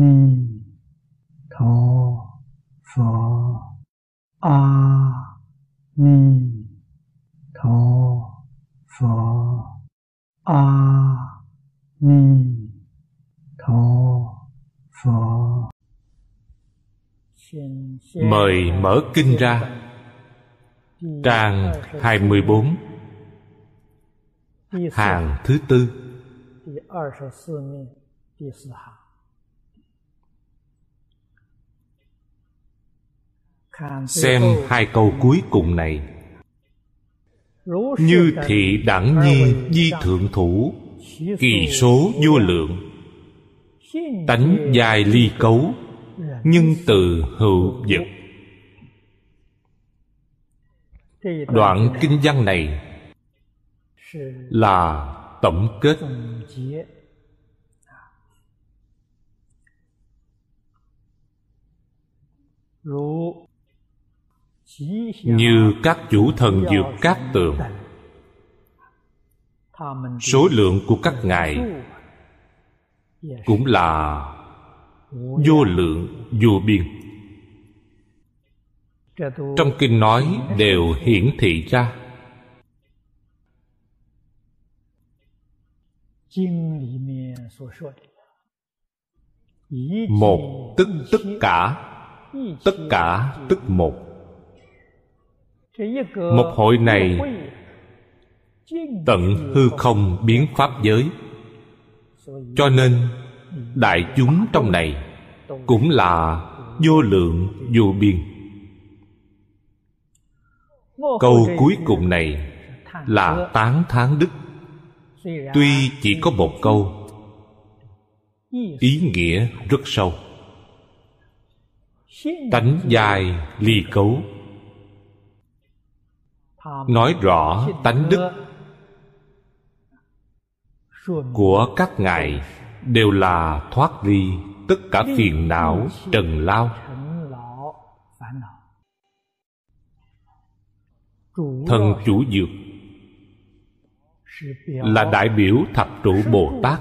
ni tho pho. A ni tho pho. A ni tho pho. Mời mở kinh ra. Trang 24 Hàng thứ tư. Xem hai câu cuối cùng này. Như thị đẳng nhi di thượng thủ, Kỳ số vô lượng. Tánh dài ly cấu, Nhưng từ hữu vật Đoạn kinh văn này Là tổng kết như các chủ thần dược các tường. Số lượng của các ngài cũng là vô lượng, vô biên. Trong kinh nói đều hiển thị ra. Một tức tất cả tất cả, tức một một hội này tận hư không biến pháp giới. Cho nên đại chúng trong này cũng là vô lượng vô biên. Câu cuối cùng này là tán thán đức. Tuy chỉ có một câu, ý nghĩa rất sâu. Tánh dài ly cấu nói rõ tánh đức của các ngài đều là thoát ly tất cả phiền não, trần lao. Thần chủ dược là đại biểu thập trụ bồ tát.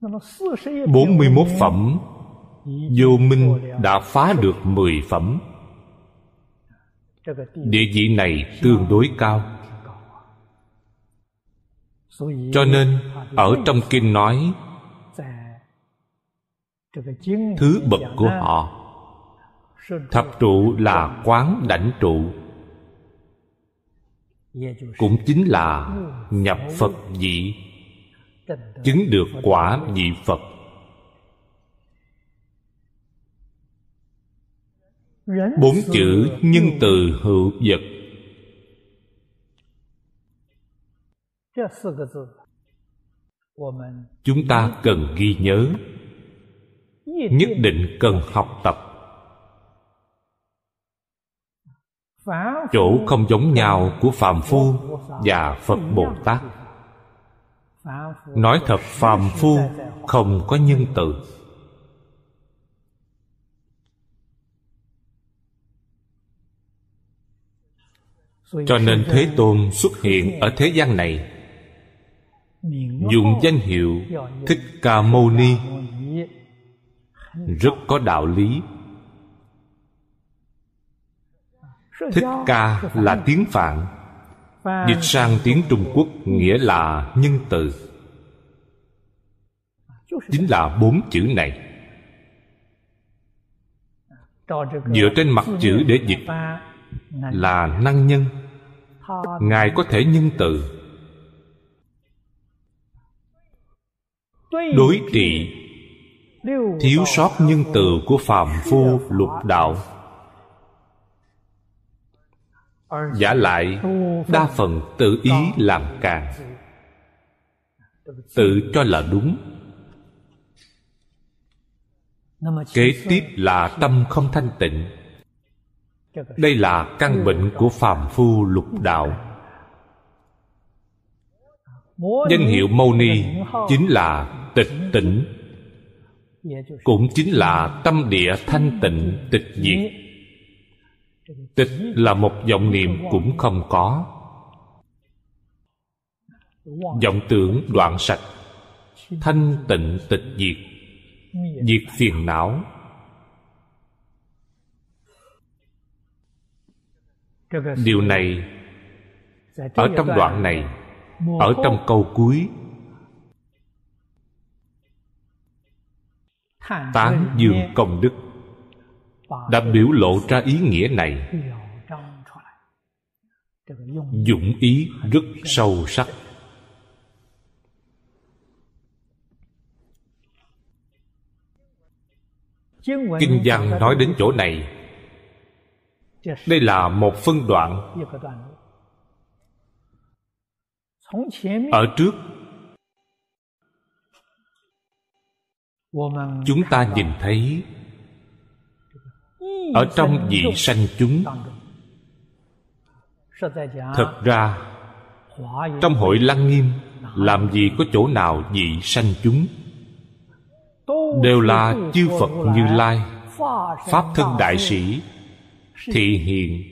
41 phẩm Vô minh đã phá được 10 phẩm. Địa vị này tương đối cao. Cho nên, ở trong kinh nói, Thứ bậc của họ, Thập trụ là quán đảnh trụ. Cũng chính là nhập Phật vị, chứng được quả vị phật. Bốn chữ nhân từ hữu vật. Chúng ta cần ghi nhớ. Nhất định. cần học tập. Chỗ không giống nhau của phàm phu và phật bồ tát. nói thật phàm phu không có nhân từ cho nên thế tôn xuất hiện ở thế gian này. Dùng danh hiệu thích ca mâu ni. Rất có đạo lý. Thích ca là tiếng phạn. Dịch sang tiếng trung quốc nghĩa là nhân từ. Chính là bốn chữ này. Dựa trên mặt chữ để dịch là năng nhân ngài có thể nhân từ. Đối trị. Thiếu sót nhân từ của phàm phu lục đạo. Giả lại, đa phần tự ý làm càng. Tự cho là đúng. Kế tiếp là tâm không thanh tịnh đây là căn bệnh của phàm phu lục đạo. Danh hiệu mâu ni chính là tịch tỉnh, cũng chính là tâm địa thanh tịnh, tịch diệt. Tịch là một vọng niệm cũng không có. Vọng tưởng đoạn sạch, thanh tịnh tịch diệt diệt phiền não. Điều này ở trong đoạn này ở trong câu cuối. Tán dương công đức đã biểu lộ ra ý nghĩa này. dụng ý rất sâu sắc. Kinh văn nói đến chỗ này đây là một phân đoạn. Ở trước chúng ta nhìn thấy. Ở trong vị sanh chúng thật ra trong hội lăng nghiêm làm gì có chỗ nào vị sanh chúng? Đều là chư phật như lai pháp thân đại sĩ thị hiện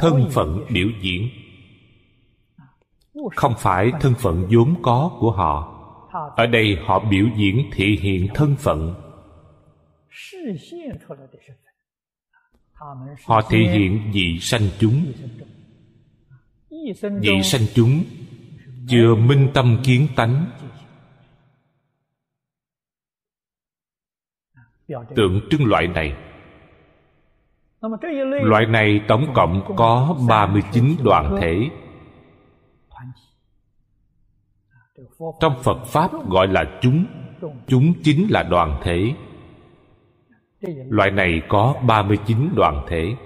thân phận biểu diễn. Không phải thân phận vốn có của họ. Ở đây họ biểu diễn thị hiện thân phận. Họ thể hiện vị sanh chúng. Vị sanh chúng chưa minh tâm kiến tánh. Tượng trưng loại này loại này tổng cộng có 39 đoàn thể. trong phật pháp gọi là chúng. Chúng chính là đoàn thể. Loại này có 39 đoàn thể.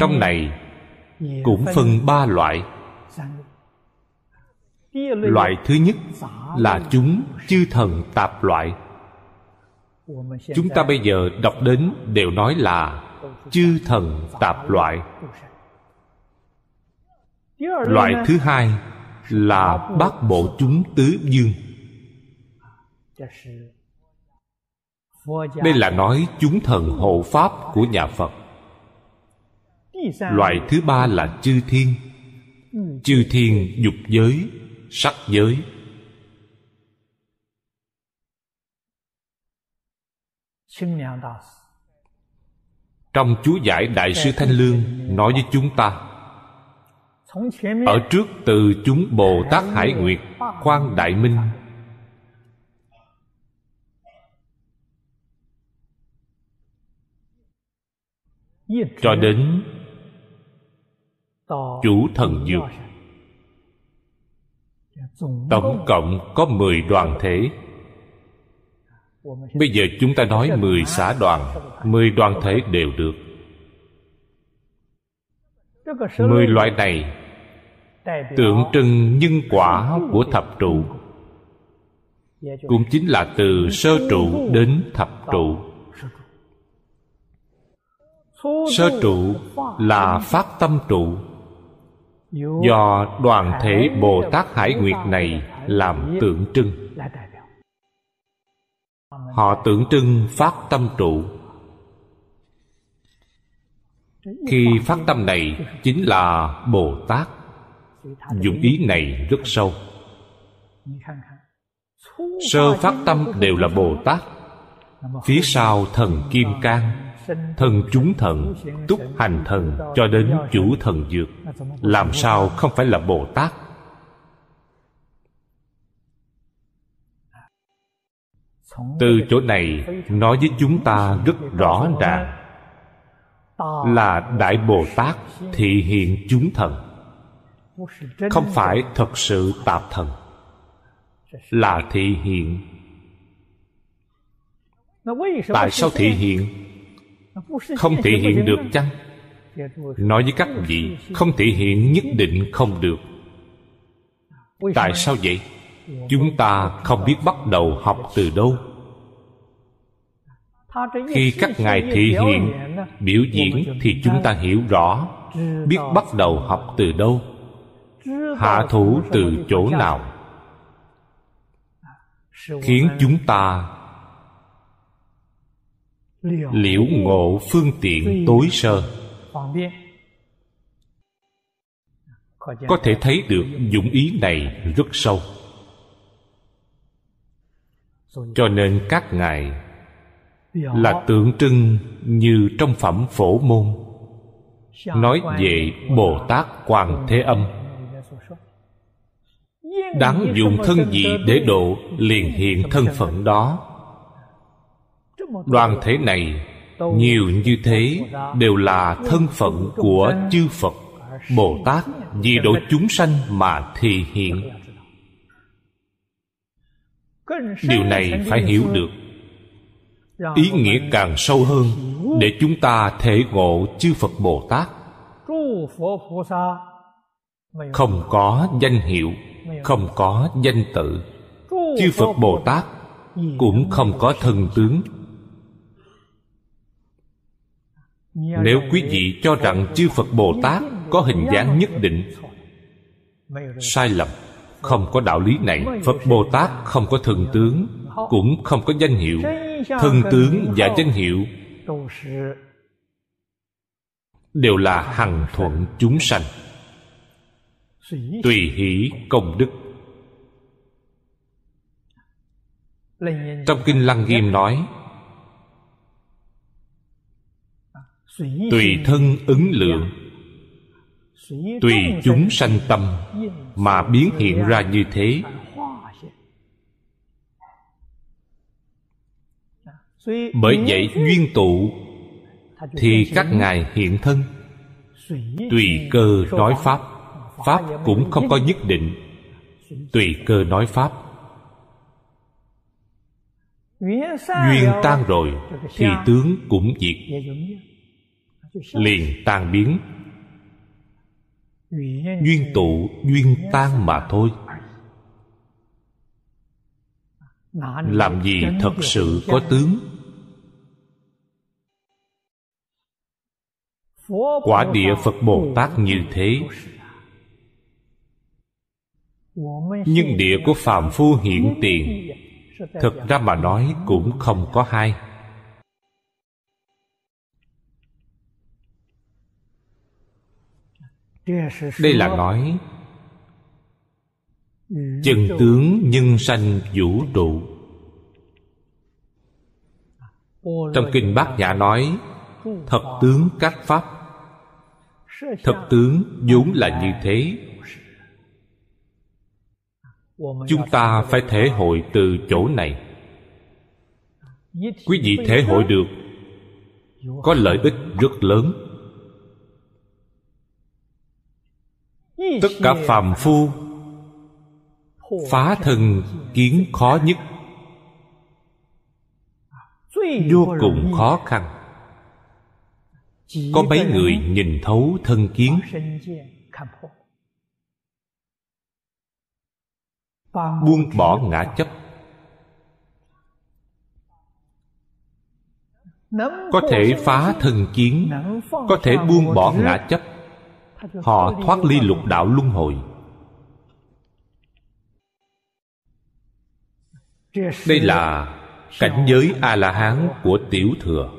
Trong này cũng phân ba loại. Loại thứ nhất là chúng chư thần tạp loại chúng ta bây giờ đọc đến đều nói là chư thần tạp loại. Loại thứ hai là bát bộ chúng tứ dương. Đây là nói chúng thần hộ pháp của nhà phật. Loại thứ ba là chư thiên. Chư thiên dục giới, sắc giới. Trong chú giải đại sư thanh lương nói với chúng ta, ở trước từ chúng bồ tát hải nguyệt khoan đại minh. Cho đến chủ thần dược. Tổng cộng có mười đoàn thể bây giờ chúng ta nói mười xã đoàn, mười đoàn thể đều được. Mười loại này, tượng trưng nhân quả của thập trụ. Cũng chính là từ sơ trụ đến thập trụ. Sơ trụ là phát tâm trụ. Do đoàn thể bồ tát hải nguyệt này làm tượng trưng họ tượng trưng phát tâm trụ. Khi phát tâm này chính là bồ tát. Dụng ý này rất sâu. Sơ phát tâm đều là bồ tát. Phía sau thần kim cang, thần chúng thần, túc hành thần cho đến chủ thần dược. Làm sao không phải là bồ tát? Từ chỗ này, nói với chúng ta rất rõ ràng là đại bồ tát thị hiện chúng thần. Không phải thật sự tạp thần. Là thị hiện. Tại sao thị hiện? Không thị hiện được chăng? Nói với các vị, không thị hiện nhất định không được. Tại sao vậy? Chúng ta không biết bắt đầu học từ đâu. Khi các ngài thị hiện biểu diễn thì chúng ta hiểu rõ biết bắt đầu học từ đâu, hạ thủ từ chỗ nào. Khiến chúng ta liễu ngộ phương tiện tối sơ. Có thể thấy được dụng ý này rất sâu cho nên các ngài là tượng trưng như trong phẩm phổ môn. Nói về bồ tát quan thế âm. Đáng dùng thân gì để độ liền hiện thân phận đó. Đoàn thể này nhiều như thế đều là thân phận của chư phật bồ tát vì độ chúng sanh mà thị hiện điều này phải hiểu được. Ý nghĩa càng sâu hơn để chúng ta thể ngộ chư phật bồ tát. Không có danh hiệu, không có danh tự. Chư phật bồ tát cũng không có thân tướng. Nếu quý vị cho rằng chư phật bồ tát có hình dáng nhất định, sai lầm không có đạo lý này. Phật bồ tát không có thần tướng, cũng không có danh hiệu. Thân tướng và danh hiệu đều là hằng thuận chúng sanh. Tùy hỷ công đức. Trong kinh lăng nghiêm nói, tùy thân ứng lượng tùy chúng sanh tâm mà biến hiện ra như thế. Bởi vậy duyên tụ thì các ngài hiện thân. Tùy cơ nói pháp pháp cũng không có nhất định. Tùy cơ nói pháp, duyên tan rồi thì tướng cũng diệt. Liền tan biến duyên tụ, duyên tan mà thôi. Làm gì thật sự có tướng? Quả địa phật bồ tát như thế. Nhưng địa của phàm phu hiện tiền thực ra mà nói cũng không có hai. Đây là nói chân tướng nhân sanh vũ trụ. Trong kinh bát nhã nói thật tướng các pháp. Thật tướng vốn là như thế. Chúng ta phải thể hội từ chỗ này. Quý vị thể hội được có lợi ích rất lớn tất cả phàm phu phá thân kiến khó nhất. Vô cùng khó khăn. Có mấy người nhìn thấu thân kiến? Buông bỏ ngã chấp. Có thể phá thân kiến, có thể buông bỏ ngã chấp họ thoát ly lục đạo luân hồi. Đây là cảnh giới a la hán của tiểu thừa.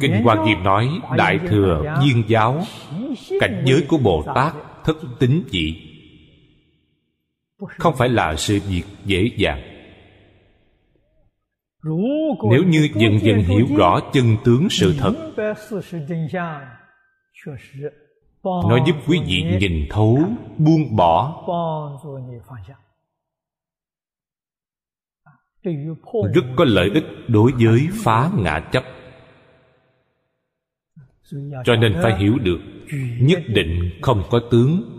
Kinh hoa nghiêm nói đại thừa viên giáo cảnh giới của bồ tát thất tính dị không phải là sự việc dễ dàng. Nếu như dần dần hiểu rõ chân tướng sự thật nó giúp quý vị nhìn thấu buông bỏ rất có lợi ích đối với phá ngã chấp. Cho nên phải hiểu được nhất định không có tướng.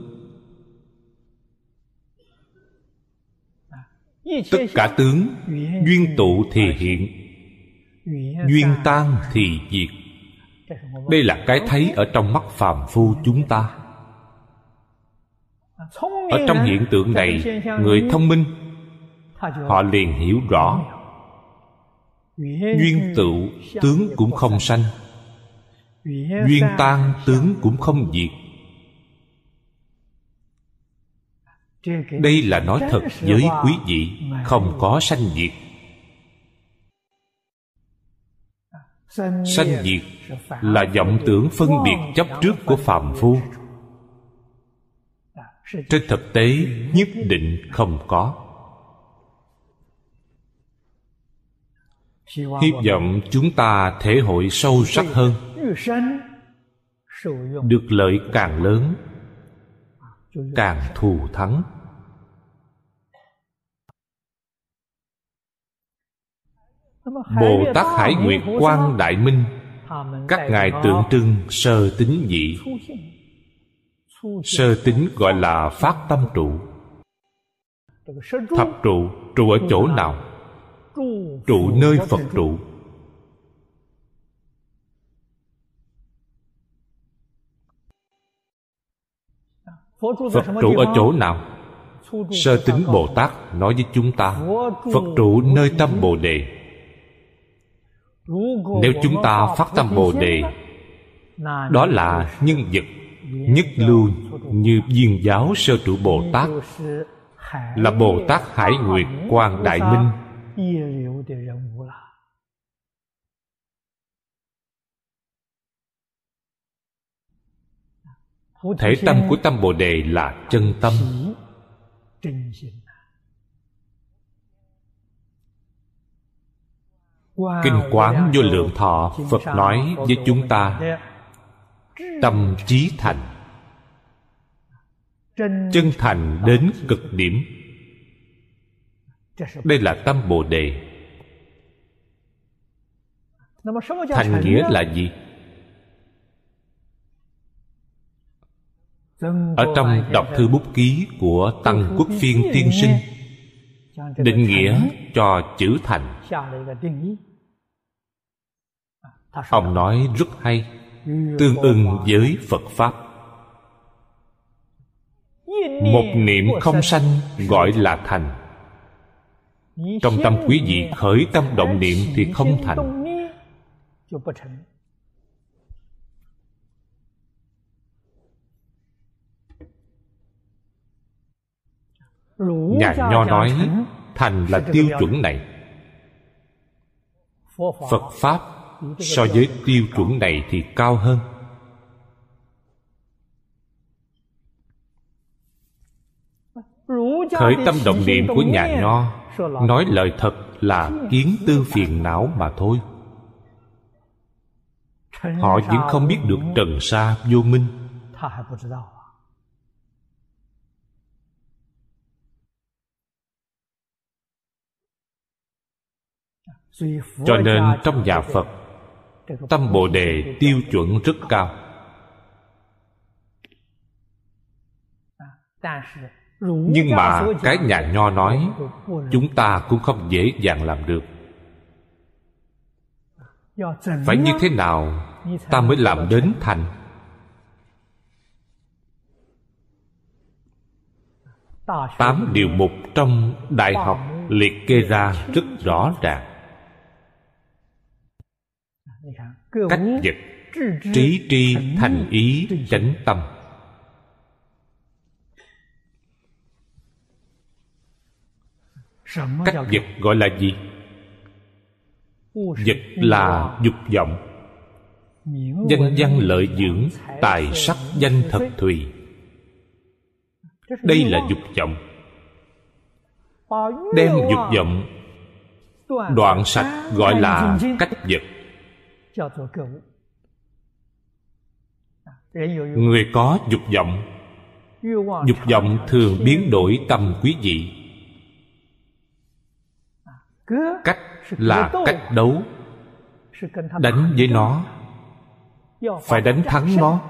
Tất cả tướng duyên tụ thì hiện duyên tan thì diệt đây là cái thấy ở trong mắt phàm phu chúng ta. Ở trong hiện tượng này, người thông minh, họ liền hiểu rõ. Duyên tựu tướng cũng không sanh, duyên tan tướng cũng không diệt. Đây là nói thật với quý vị, không có sanh diệt. Sanh diệt là vọng tưởng phân biệt chấp trước của phàm phu. Trên thực tế nhất định không có. Hy vọng chúng ta thể hội sâu sắc hơn. Được lợi càng lớn càng thù thắng bồ tát hải nguyệt quan đại minh các ngài tượng trưng sơ tính dị. Sơ tính gọi là phát tâm trụ. Thập trụ trụ ở chỗ nào? Trụ nơi phật trụ. Phật trụ ở chỗ nào? Sơ tính bồ tát nói với chúng ta phật trụ nơi tâm bồ đề nếu chúng ta phát tâm bồ đề, đó là nhân vật nhất lưu như viên giáo sơ trụ bồ tát, là bồ tát hải nguyệt quang đại minh. Thể tâm của tâm bồ đề là chân tâm. Kinh quán vô lượng thọ phật nói với chúng ta tâm trí thành. Chân thành đến cực điểm. Đây là tâm bồ đề. Thành nghĩa là gì? Ở trong đọc thư bút ký của tăng quốc phiên tiên sinh định nghĩa cho chữ thành ông nói rất hay tương ưng với phật pháp. Một niệm không sanh gọi là thành. Trong tâm quý vị khởi tâm động niệm thì không thành. nhà nho nói thành là tiêu chuẩn này. Phật pháp so với tiêu chuẩn này thì cao hơn. Khởi tâm động niệm của nhà nho, nói lời thật là kiến tư phiền não mà thôi. Họ vẫn không biết được trần sa vô minh. Cho nên trong nhà phật tâm bồ đề tiêu chuẩn rất cao. Nhưng mà cái nhà nho nói, chúng ta cũng không dễ dàng làm được. Phải như thế nào ta mới làm đến thành? Tám điều mục trong đại học liệt kê ra rất rõ ràng. Cách vật trí tri thành ý chánh tâm. Cách vật gọi là gì? Vật là dục vọng. Danh văn lợi dưỡng tài sắc danh thật thùy. Đây là dục vọng. Đem dục vọng. Đoạn sạch gọi là cách vật người có dục vọng. Dục vọng thường biến đổi tâm quý vị. Cách là cách đấu. Đánh với nó. Phải đánh thắng nó.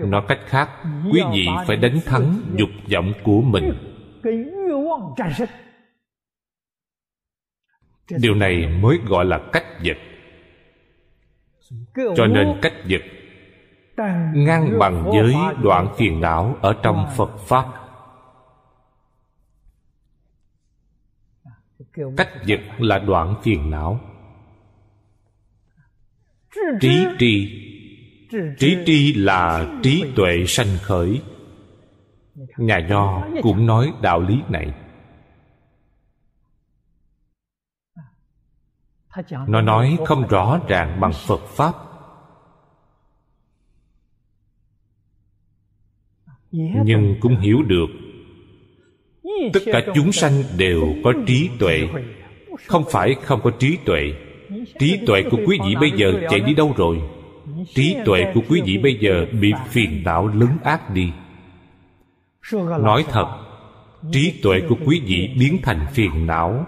Nói cách khác quý vị phải đánh thắng dục vọng của mình. Điều này mới gọi là cách vật cho nên cách vật ngang bằng với đoạn phiền não ở trong phật pháp. Cách vật là đoạn phiền não. Trí tri. trí tri là trí tuệ sanh khởi. Nhà nho cũng nói đạo lý này nó nói không rõ ràng bằng phật pháp. Nhưng cũng hiểu được, tất cả chúng sanh đều có trí tuệ. Không phải không có trí tuệ. Trí tuệ của quý vị bây giờ chạy đi đâu rồi? Trí tuệ của quý vị bây giờ bị phiền não lấn át đi. Nói thật, trí tuệ của quý vị biến thành phiền não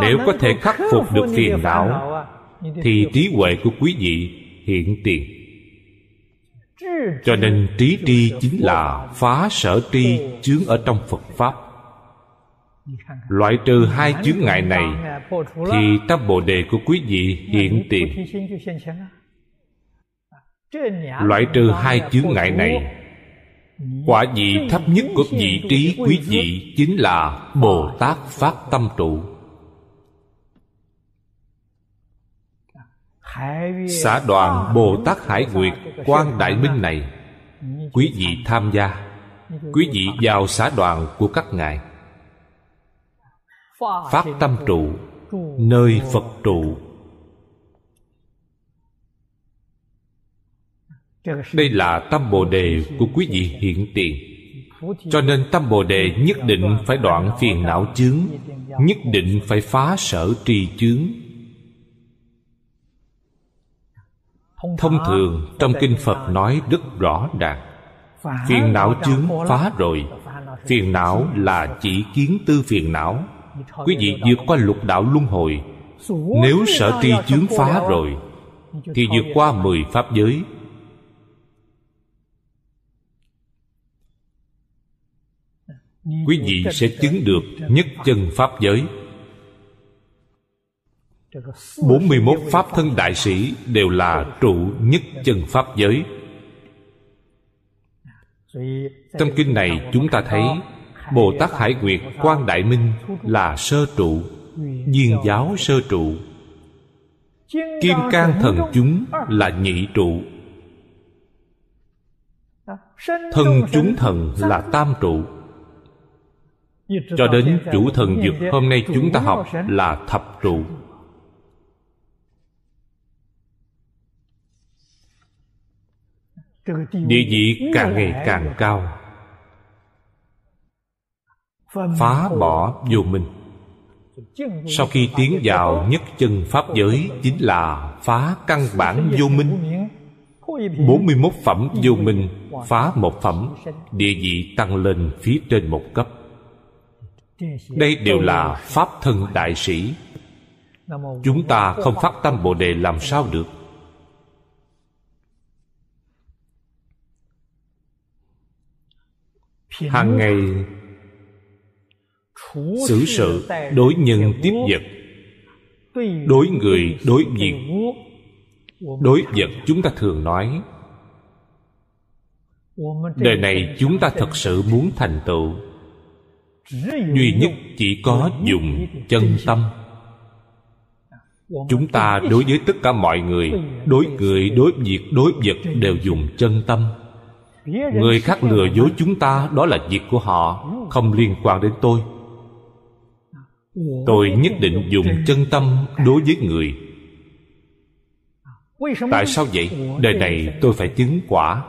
nếu có thể khắc phục được phiền não thì trí huệ của quý vị hiện tiền cho nên trí tri chính là phá sở tri chướng ở trong phật pháp loại trừ hai chướng ngại này thì tâm bồ đề của quý vị hiện tiền loại trừ hai chướng ngại này quả vị thấp nhất của vị trí quý vị chính là bồ tát phát tâm trụ xã đoàn bồ tát hải nguyệt, quan đại minh này. Quý vị tham gia. Quý vị vào xã đoàn của các ngài. Phát tâm trụ, nơi phật trụ. Đây là tâm bồ đề của quý vị hiện tiền. Cho nên tâm bồ đề nhất định phải đoạn phiền não chướng, nhất định phải phá sở trì chướng. Thông thường trong kinh phật nói rất rõ ràng. Phiền não chướng phá rồi. phiền não là chỉ kiến tư phiền não. Quý vị vượt qua lục đạo luân hồi. Nếu sở tri chướng phá rồi thì vượt qua mười pháp giới. Quý vị sẽ chứng được nhất chân pháp giới 41 Pháp thân đại sĩ đều là trụ nhất chân Pháp giới. Trong kinh này chúng ta thấy Bồ Tát Hải Nguyệt Quan Đại Minh là sơ trụ Duyên giáo sơ trụ, Kim can thần chúng là nhị trụ. Thân chúng thần là tam trụ. Cho đến chủ thần dược hôm nay chúng ta học là thập trụ. Địa vị càng ngày càng cao. Phá bỏ vô minh. Sau khi tiến vào nhất chân pháp giới chính là phá căn bản vô minh. 41 phẩm vô minh phá một phẩm địa vị tăng lên phía trên một cấp. Đây đều là pháp thân đại sĩ. Chúng ta không phát tâm bồ đề làm sao được hàng ngày xử sự đối nhân tiếp vật. Đối người đối việc. đối vật chúng ta thường nói. Đời này chúng ta thật sự muốn thành tựu. duy nhất chỉ có dùng chân tâm. Chúng ta đối với tất cả mọi người đối người đối việc đối vật đều dùng chân tâm người khác lừa dối chúng ta đó là việc của họ. Không liên quan đến tôi. Tôi nhất định dùng chân tâm đối với người. Tại sao vậy? Đời này tôi phải chứng quả.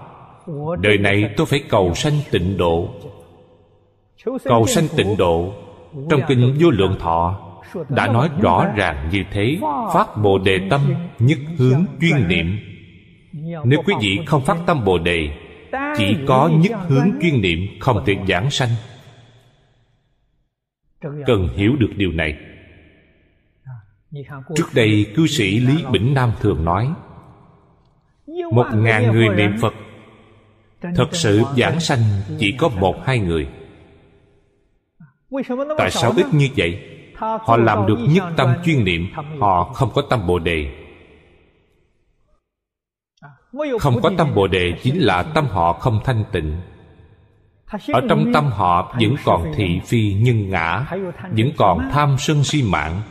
Đời này tôi phải cầu sanh tịnh độ. Cầu sanh tịnh độ. Trong kinh vô lượng thọ đã nói rõ ràng như thế phát bồ đề tâm nhất hướng chuyên niệm. Nếu quý vị không phát tâm bồ đề chỉ có nhất hướng chuyên niệm, không thể giảng sanh. Cần hiểu được điều này. Trước đây, cư sĩ lý bỉnh nam thường nói, một ngàn người niệm phật, thật sự giảng sanh chỉ có một hai người. Tại sao ít như vậy? Họ làm được nhất tâm chuyên niệm, họ không có tâm bồ đề không có tâm bồ đề chính là tâm họ không thanh tịnh. Ở trong tâm họ, vẫn còn thị phi nhân ngã, vẫn còn tham sân si mạng.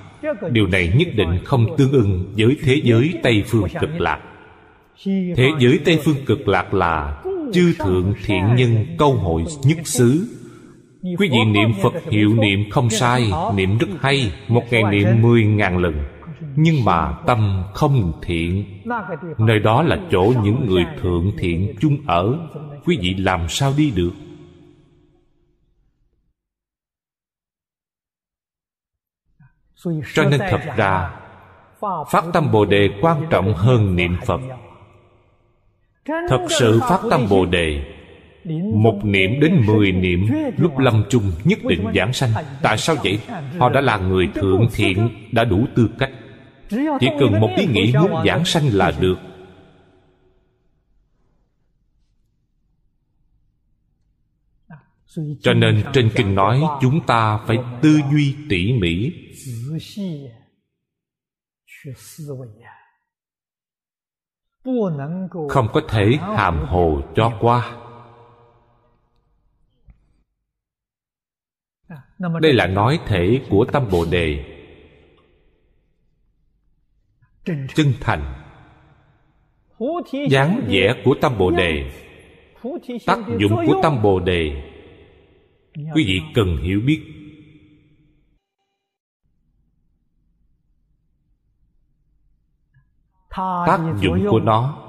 Điều này nhất định không tương ưng với thế giới tây phương cực lạc. Thế giới tây phương cực lạc là chư thượng thiện nhân câu hội nhất xứ. Quý vị niệm phật hiệu niệm không sai, niệm rất hay, một ngày niệm mười ngàn lần nhưng mà tâm không thiện. Nơi đó là chỗ những người thượng thiện chung ở. Quý vị làm sao đi được? Cho nên thật ra, phát tâm bồ đề quan trọng hơn niệm phật. Thật sự phát tâm bồ đề, một niệm đến mười niệm lúc lâm chung nhất định giảng sanh. Tại sao vậy? Họ đã là người thượng thiện, đã đủ tư cách chỉ cần một ý nghĩ muốn giảng sanh là được. Cho nên trên kinh nói chúng ta phải tư duy tỉ mỉ. Không có thể hàm hồ cho qua. Đây là nói thể của tâm bồ đề chân thành. Dáng vẻ của tâm bồ đề. Tác dụng của tâm bồ đề. Quý vị cần hiểu biết. Tác dụng của nó.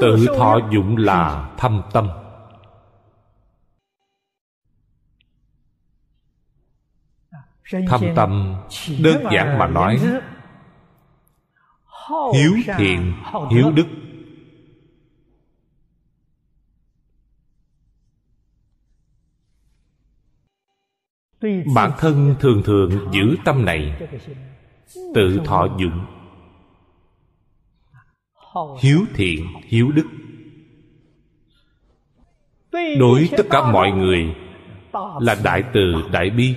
Tự thọ dụng là thâm tâm. Thâm tâm đơn giản mà nói hiếu thiện, hiếu đức. Bản thân thường thường giữ tâm này, tự thọ dụng. Hiếu thiện, hiếu đức. Đối tất cả mọi người là đại từ đại bi.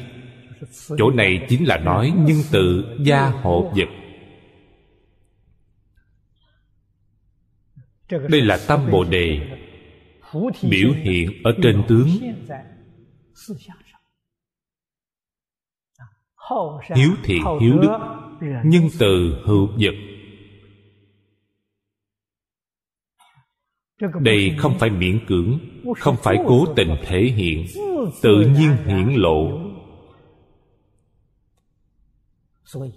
Chỗ này chính là nói nhân tự gia hộ vật. Đây là tâm bồ đề, biểu hiện ở trên tướng. Hiếu thiện hiếu đức, nhân từ hữu vật. Đây không phải miễn cưỡng, không phải cố tình thể hiện, tự nhiên hiển lộ.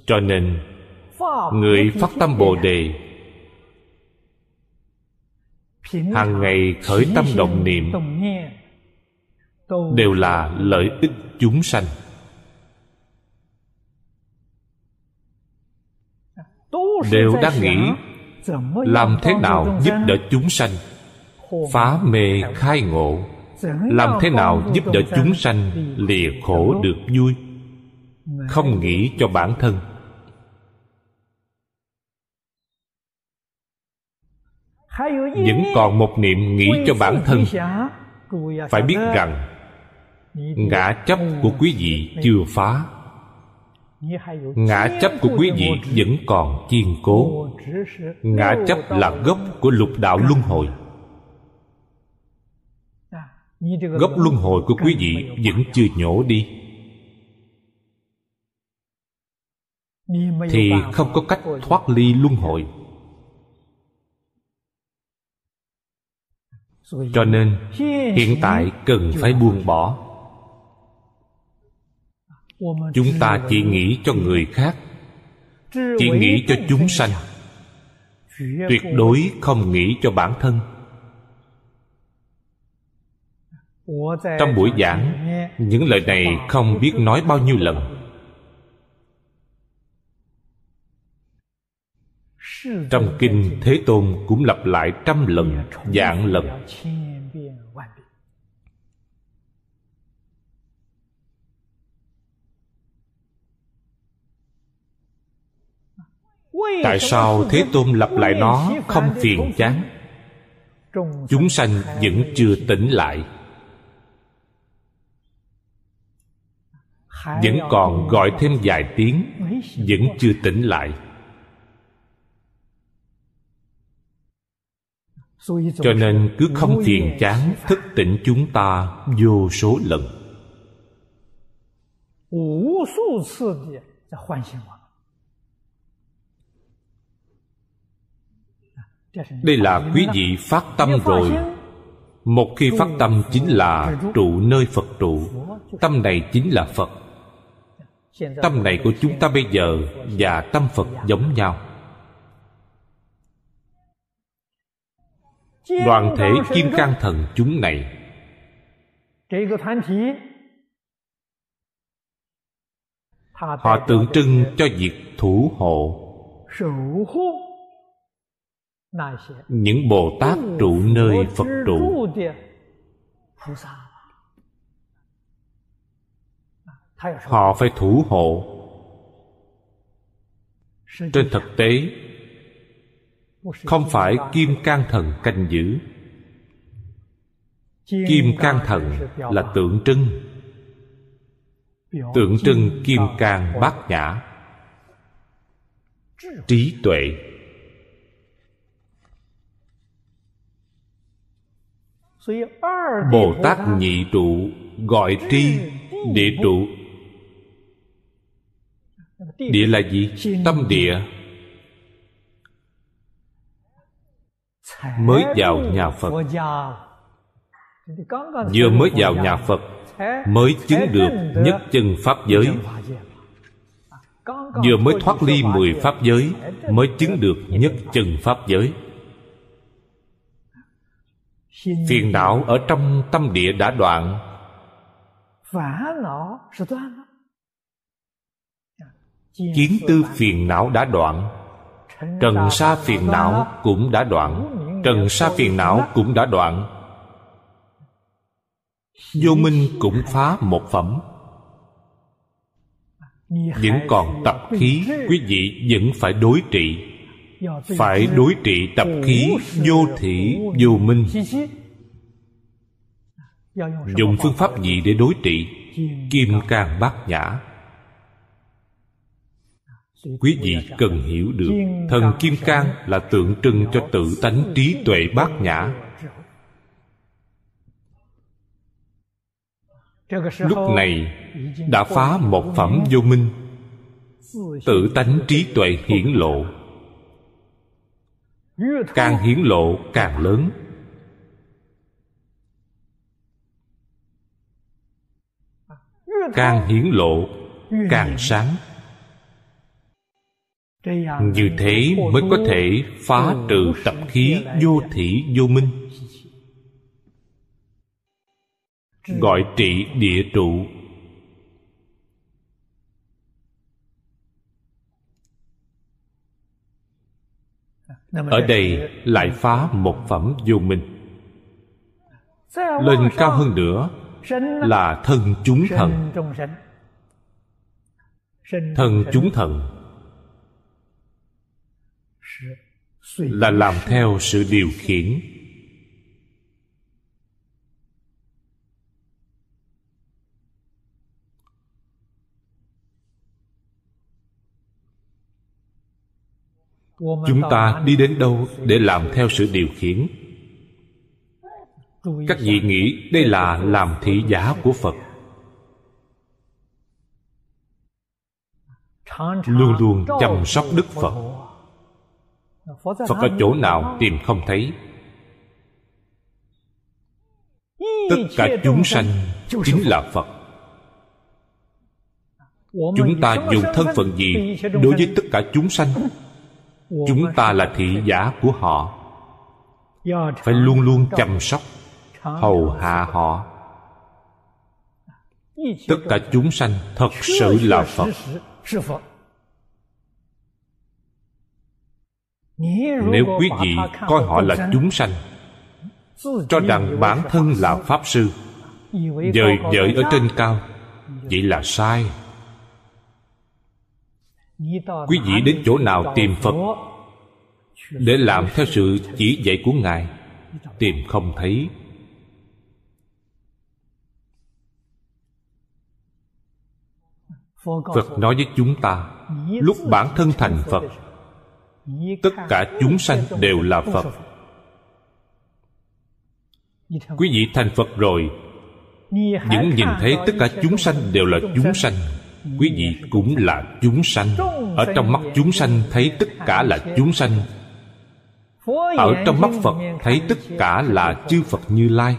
Cho nên, người phát tâm bồ đề hàng ngày khởi tâm động niệm. đều là lợi ích chúng sanh. Đều đang nghĩ làm thế nào giúp đỡ chúng sanh phá mê khai ngộ. Làm thế nào giúp đỡ chúng sanh lìa khổ được vui? Không nghĩ cho bản thân vẫn còn một niệm nghĩ cho bản thân. phải biết rằng ngã chấp của quý vị chưa phá. Ngã chấp của quý vị vẫn còn kiên cố. Ngã chấp là gốc của lục đạo luân hồi. Gốc luân hồi của quý vị vẫn chưa nhổ đi. Thì không có cách thoát ly luân hồi cho nên hiện tại cần phải buông bỏ. Chúng ta chỉ nghĩ cho người khác. Chỉ nghĩ cho chúng sanh. tuyệt đối không nghĩ cho bản thân. Trong buổi giảng những lời này không biết nói bao nhiêu lần trong kinh thế tôn cũng lặp lại trăm lần vạn lần. tại sao thế tôn lặp lại nó không phiền chán? Chúng sanh vẫn chưa tỉnh lại. Vẫn còn gọi thêm vài tiếng vẫn chưa tỉnh lại cho nên cứ không phiền chán thức tỉnh chúng ta vô số lần. Đây là quý vị phát tâm rồi。một khi phát tâm chính là trụ nơi phật trụ. Tâm này chính là phật. tâm này của chúng ta bây giờ và tâm phật giống nhau đoàn thể kim cang thần chúng này. Họ tượng trưng cho việc thủ hộ. Những bồ tát trụ nơi phật trụ. họ phải thủ hộ. Trên thực tế không phải kim can thần canh giữ. Kim can thần là tượng trưng. Tượng trưng kim can bát nhã. Trí tuệ. Bồ tát nhị trụ gọi tri địa trụ. Địa là gì? Tâm địa. Mới vào nhà phật. Vừa mới vào nhà phật, mới chứng được nhất chân pháp giới. Vừa mới thoát ly mười pháp giới, mới chứng được nhất chân pháp giới. Phiền não ở trong tâm địa đã đoạn. Kiến tư phiền não đã đoạn. Trần sa phiền não cũng đã đoạn trần sa phiền não cũng đã đoạn. Vô minh cũng phá một phẩm. Vẫn còn tập khí quý vị vẫn phải đối trị. Phải đối trị tập khí vô thị, vô minh. Dùng phương pháp gì để đối trị? Kim cang bát nhã quý vị cần hiểu được, thần kim cang là tượng trưng cho tự tánh trí tuệ bát nhã. Lúc này, đã phá một phẩm vô minh, tự tánh trí tuệ hiển lộ. Càng hiển lộ, càng lớn. Càng hiển lộ, càng sáng như thế mới có thể phá trừ tập khí vô thị vô minh. Gọi trị địa trụ. Ở đây lại phá một phẩm vô minh. Lên cao hơn nữa là thân chúng thần. Thân chúng thần là làm theo sự điều khiển. Chúng ta đi đến đâu để làm theo sự điều khiển? Các vị nghĩ đây là làm thị giả của phật. Luôn luôn chăm sóc đức phật phật ở chỗ nào tìm không thấy. Tất cả chúng sanh chính là phật. Chúng ta dùng thân phận gì đối với tất cả chúng sanh chúng ta là thị giả của họ. Phải luôn luôn chăm sóc hầu hạ họ. Tất cả chúng sanh thật sự là phật nếu quý vị coi họ là chúng sanh cho rằng bản thân là pháp sư dời dợi ở trên cao vậy là sai. Quý vị đến chỗ nào tìm phật để làm theo sự chỉ dạy của ngài tìm không thấy. Phật nói với chúng ta lúc bản thân thành phật tất cả chúng sanh đều là phật. Quý vị thành phật rồi. Những nhìn thấy tất cả chúng sanh đều là chúng sanh. Quý vị cũng là chúng sanh. Ở trong mắt chúng sanh thấy tất cả là chúng sanh. Ở trong mắt phật thấy tất cả là chư phật như lai.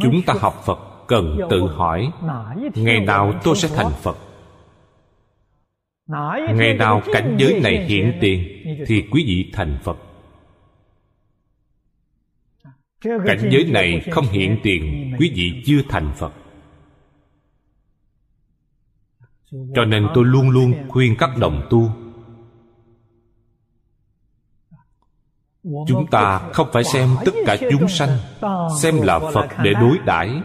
Chúng ta học phật cần tự hỏi, ngày nào tôi sẽ thành phật? Ngày nào cảnh giới này hiện tiền thì quý vị thành phật. Cảnh giới này không hiện tiền quý vị chưa thành phật. Cho nên tôi luôn luôn khuyên các đồng tu chúng ta không phải xem tất cả chúng sanh xem là phật để đối đãi.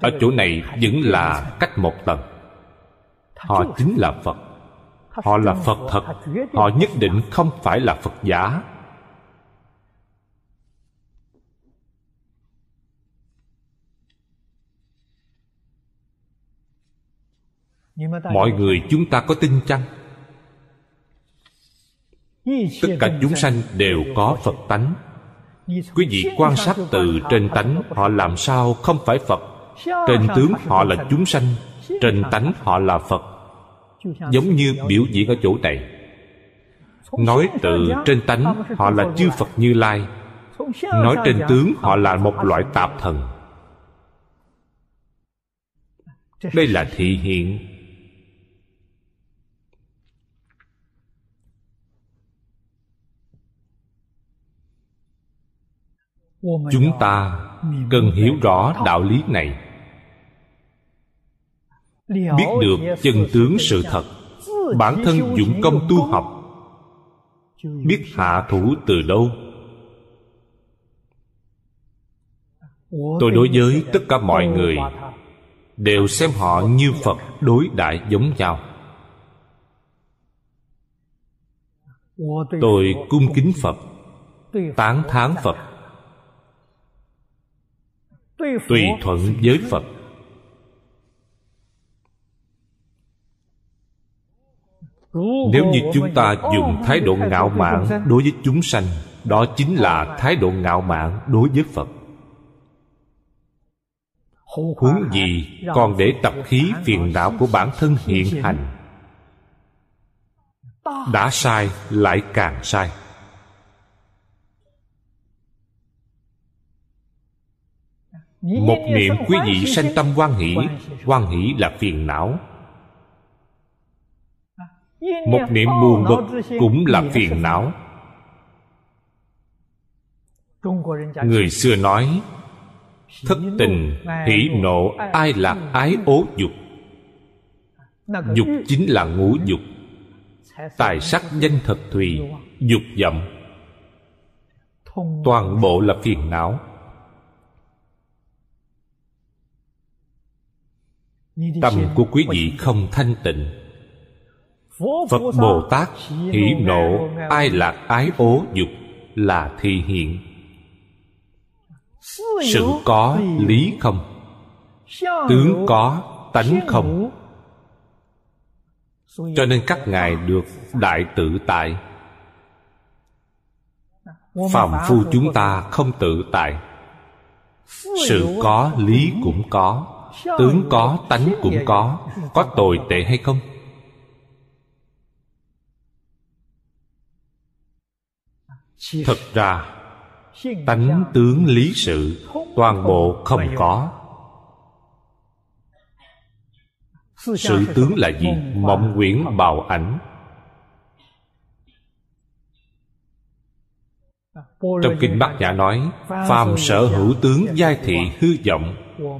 Ở chỗ này vẫn là cách một tầng họ chính là phật. Họ là phật thật. họ nhất định không phải là phật giả. Mọi người chúng ta có tin chăng? Tất cả chúng sanh đều có phật tánh. Quý vị quan sát từ trên tánh họ làm sao không phải phật. Trên tướng họ là chúng sanh trên tánh họ là phật, giống như biểu diễn ở chỗ này. Nói từ trên tánh họ là chư phật như lai, nói trên tướng họ là một loại tạp thần. Đây là thị hiện. Chúng ta cần hiểu rõ đạo lý này biết được chân tướng sự thật bản thân dụng công tu học biết hạ thủ từ đâu? Tôi đối với tất cả mọi người đều xem họ như phật đối đại giống nhau. Tôi cung kính phật tán thán phật. tùy thuận với phật nếu như chúng ta dùng thái độ ngạo mạn đối với chúng sanh đó chính là thái độ ngạo mạn đối với phật. Huống gì còn để tập khí phiền não của bản thân hiện hành. Đã sai lại càng sai. Một niệm quý vị sanh tâm quan hỷ quan hỷ là phiền não một niệm buồn bực cũng là phiền não. người xưa nói thất tình hỷ nộ ai lạc ái ố dục? Dục chính là ngũ dục. Tài sắc danh thật thùy dục vọng. Toàn bộ là phiền não. Tâm của quý vị không thanh tịnh phật bồ tát hỷ nộ ai lạc ái ố dục là thị hiện. Sự có lý không? Tướng có tánh không? Cho nên các ngài được đại tự tại. Phàm phu chúng ta không tự tại. Sự có lý cũng có tướng có tánh cũng có có tồi tệ hay không thật ra tánh tướng lý sự toàn bộ không có. Sự tướng là gì? mộng quyển bào ảnh. Trong kinh bát nhã nói phàm sở hữu tướng giai thị hư vọng.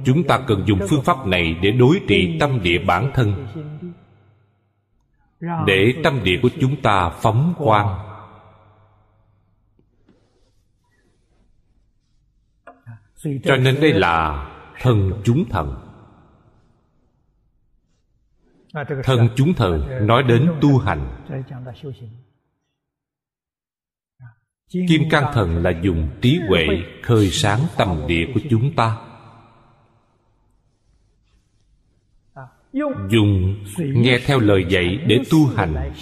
Chúng ta cần dùng phương pháp này để đối trị tâm địa bản thân. để tâm địa của chúng ta phóng quang cho nên đây là thần chúng thần. Thân chúng thần nói đến tu hành. Kim cang thần là dùng trí huệ khơi sáng tâm địa của chúng ta. Dùng nghe theo lời dạy để tu hành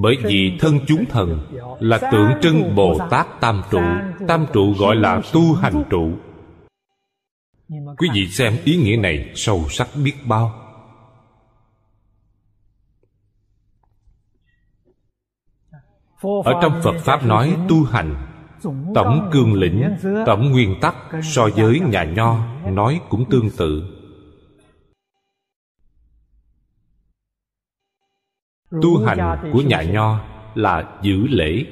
bởi vì thân chúng thần là tượng trưng bồ tát tam trụ. Tam trụ gọi là tu hành trụ. Quý vị xem ý nghĩa này sâu sắc biết bao. Ở trong phật pháp nói tu hành tổng cương lĩnh tổng nguyên tắc so với nhà nho nói cũng tương tự tu hành của nhà nho là giữ lễ.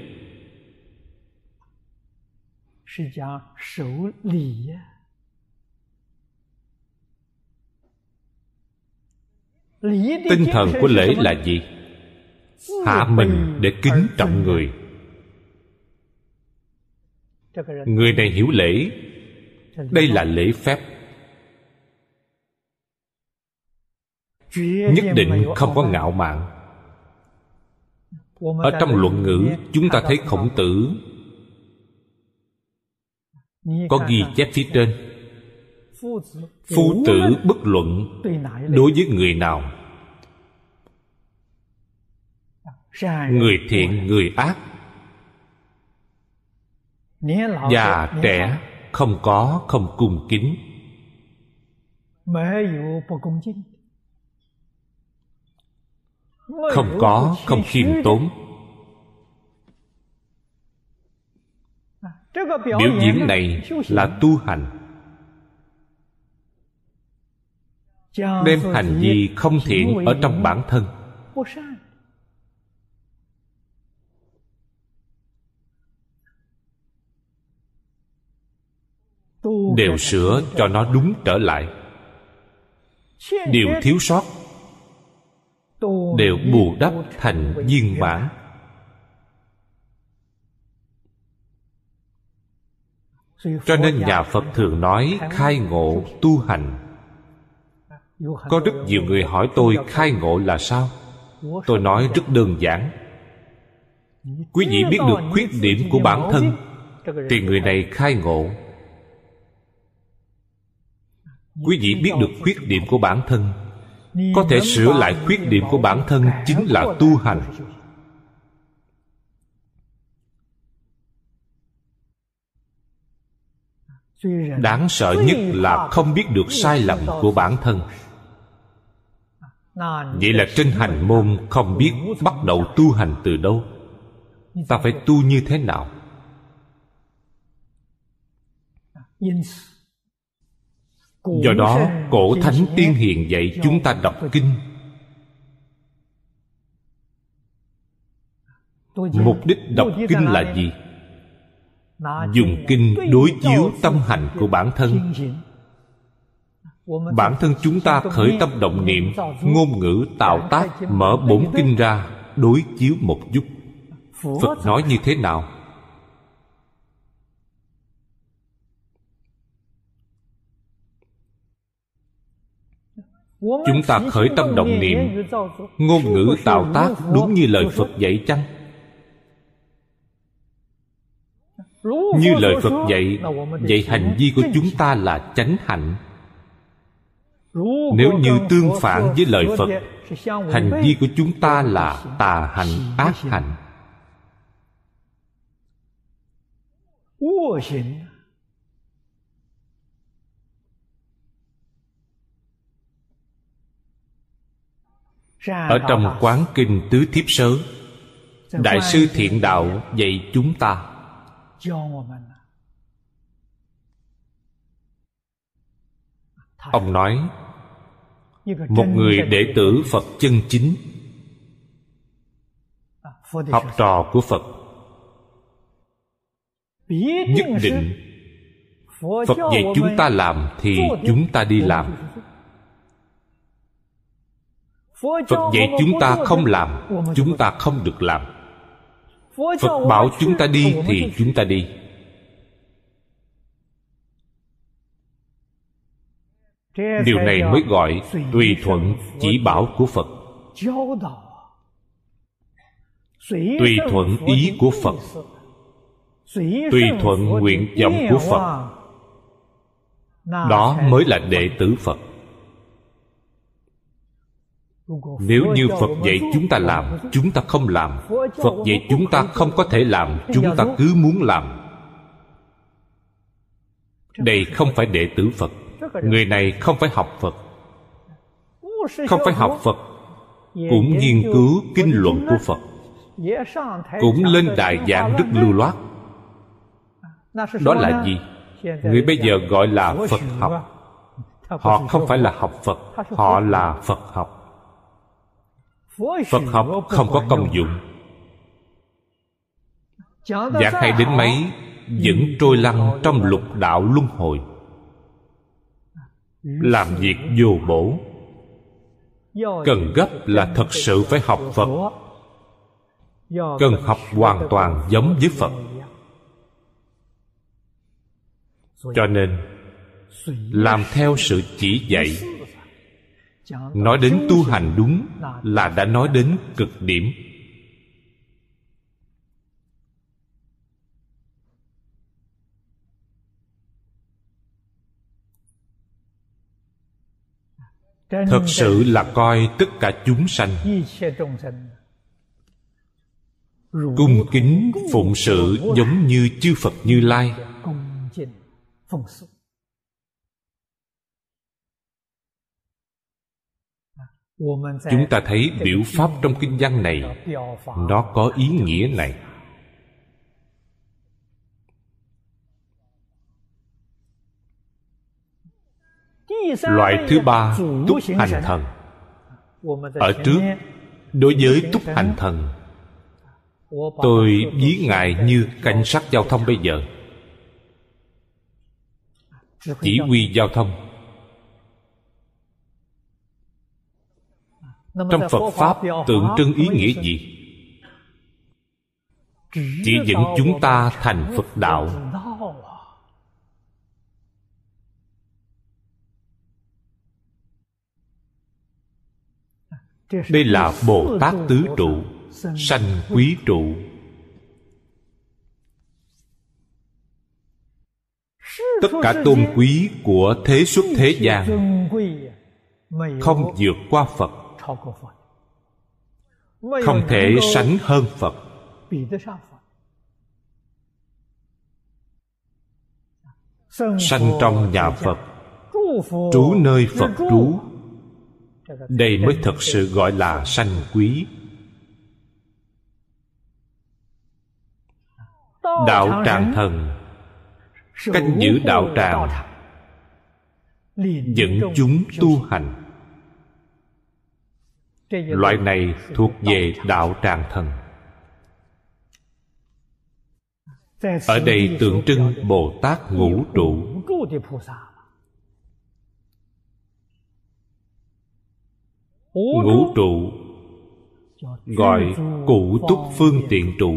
Tinh thần của lễ là gì? Hạ mình để kính trọng người. Người này hiểu lễ. Đây là lễ phép. Nhất định không có ngạo mạn ở trong luận ngữ chúng ta thấy khổng tử. Có ghi chép phía trên. Phu tử bất luận đối với người nào. Người thiện người ác. Già trẻ không có không cung kính không có không khiêm tốn. biểu diễn này là tu hành. Đem hành vi không thiện ở trong bản thân. đều sửa cho nó đúng trở lại. Điều thiếu sót đều bù đắp thành viên mãn. Cho nên nhà phật thường nói, khai ngộ tu hành. Có rất nhiều người hỏi tôi, khai ngộ là sao? Tôi nói rất đơn giản. Quý vị biết được khuyết điểm của bản thân, thì người này khai ngộ. Quý vị biết được khuyết điểm của bản thân có thể sửa lại khuyết điểm của bản thân chính là tu hành. Đáng sợ nhất là không biết được sai lầm của bản thân. Vậy là trên hành môn không biết bắt đầu tu hành từ đâu. Ta phải tu như thế nào do đó cổ thánh tiên hiền dạy chúng ta đọc kinh. Mục đích đọc kinh là gì? Dùng kinh đối chiếu tâm hành của bản thân. bản thân chúng ta khởi tâm động niệm ngôn ngữ tạo tác mở bốn kinh ra đối chiếu một chút. Phật nói như thế nào chúng ta khởi tâm động niệm. Ngôn ngữ tạo tác đúng như lời phật dạy chăng? Như lời phật dạy vậy hành vi của chúng ta là chánh hạnh. Nếu như tương phản với lời phật, hành vi của chúng ta là tà hạnh ác hạnh ở trong quán kinh tứ thiếp sớ đại sư thiện đạo dạy chúng ta. Ông nói một người đệ tử phật chân chính. Học trò của phật. Nhất định phật dạy chúng ta làm thì chúng ta đi làm phật dạy chúng ta không làm chúng ta không được làm. Phật bảo chúng ta đi thì chúng ta đi. Điều này mới gọi tùy thuận chỉ bảo của phật. Tùy thuận ý của phật. Tùy thuận nguyện vọng của phật. Đó mới là đệ tử phật nếu như phật dạy chúng ta làm. chúng ta không làm. Phật dạy chúng ta không có thể làm chúng ta cứ muốn làm. Đây không phải đệ tử phật. Người này không phải học phật. Không phải học phật cũng nghiên cứu kinh luận của phật. Cũng lên đại giảng rất lưu loát. Đó là gì? Người bây giờ gọi là phật học. Họ không phải là học phật họ là phật học phật học không có công dụng. Giảng hay đến mấy vẫn trôi lăn trong lục đạo luân hồi. Làm việc vô bổ. cần gấp là thật sự phải học phật. Cần học hoàn toàn giống với phật. cho nên làm theo sự chỉ dạy nói đến tu hành đúng là đã nói đến cực điểm. Thật sự là coi tất cả chúng sanh cung kính phụng sự giống như chư phật như lai. Chúng ta thấy biểu pháp trong kinh văn này. nó có ý nghĩa này. Loại thứ ba túc hành thần. Ở trước đối với túc hành thần tôi ví ngài như cảnh sát giao thông bây giờ. Chỉ huy giao thông trong phật pháp tượng trưng ý nghĩa gì chỉ dẫn chúng ta thành phật đạo. đây là bồ tát tứ trụ sanh quý trụ. Tất cả tôn quý của thế xuất thế gian không vượt qua phật không thể sánh hơn phật。Sanh trong nhà phật trú nơi phật trú đây mới thật sự gọi là sanh quý。Đạo tràng thần canh giữ đạo tràng dẫn chúng tu hành。Loại này thuộc về đạo tràng thần. Ở đây tượng trưng bồ tát ngũ trụ. Ngũ trụ gọi cụ túc phương tiện trụ.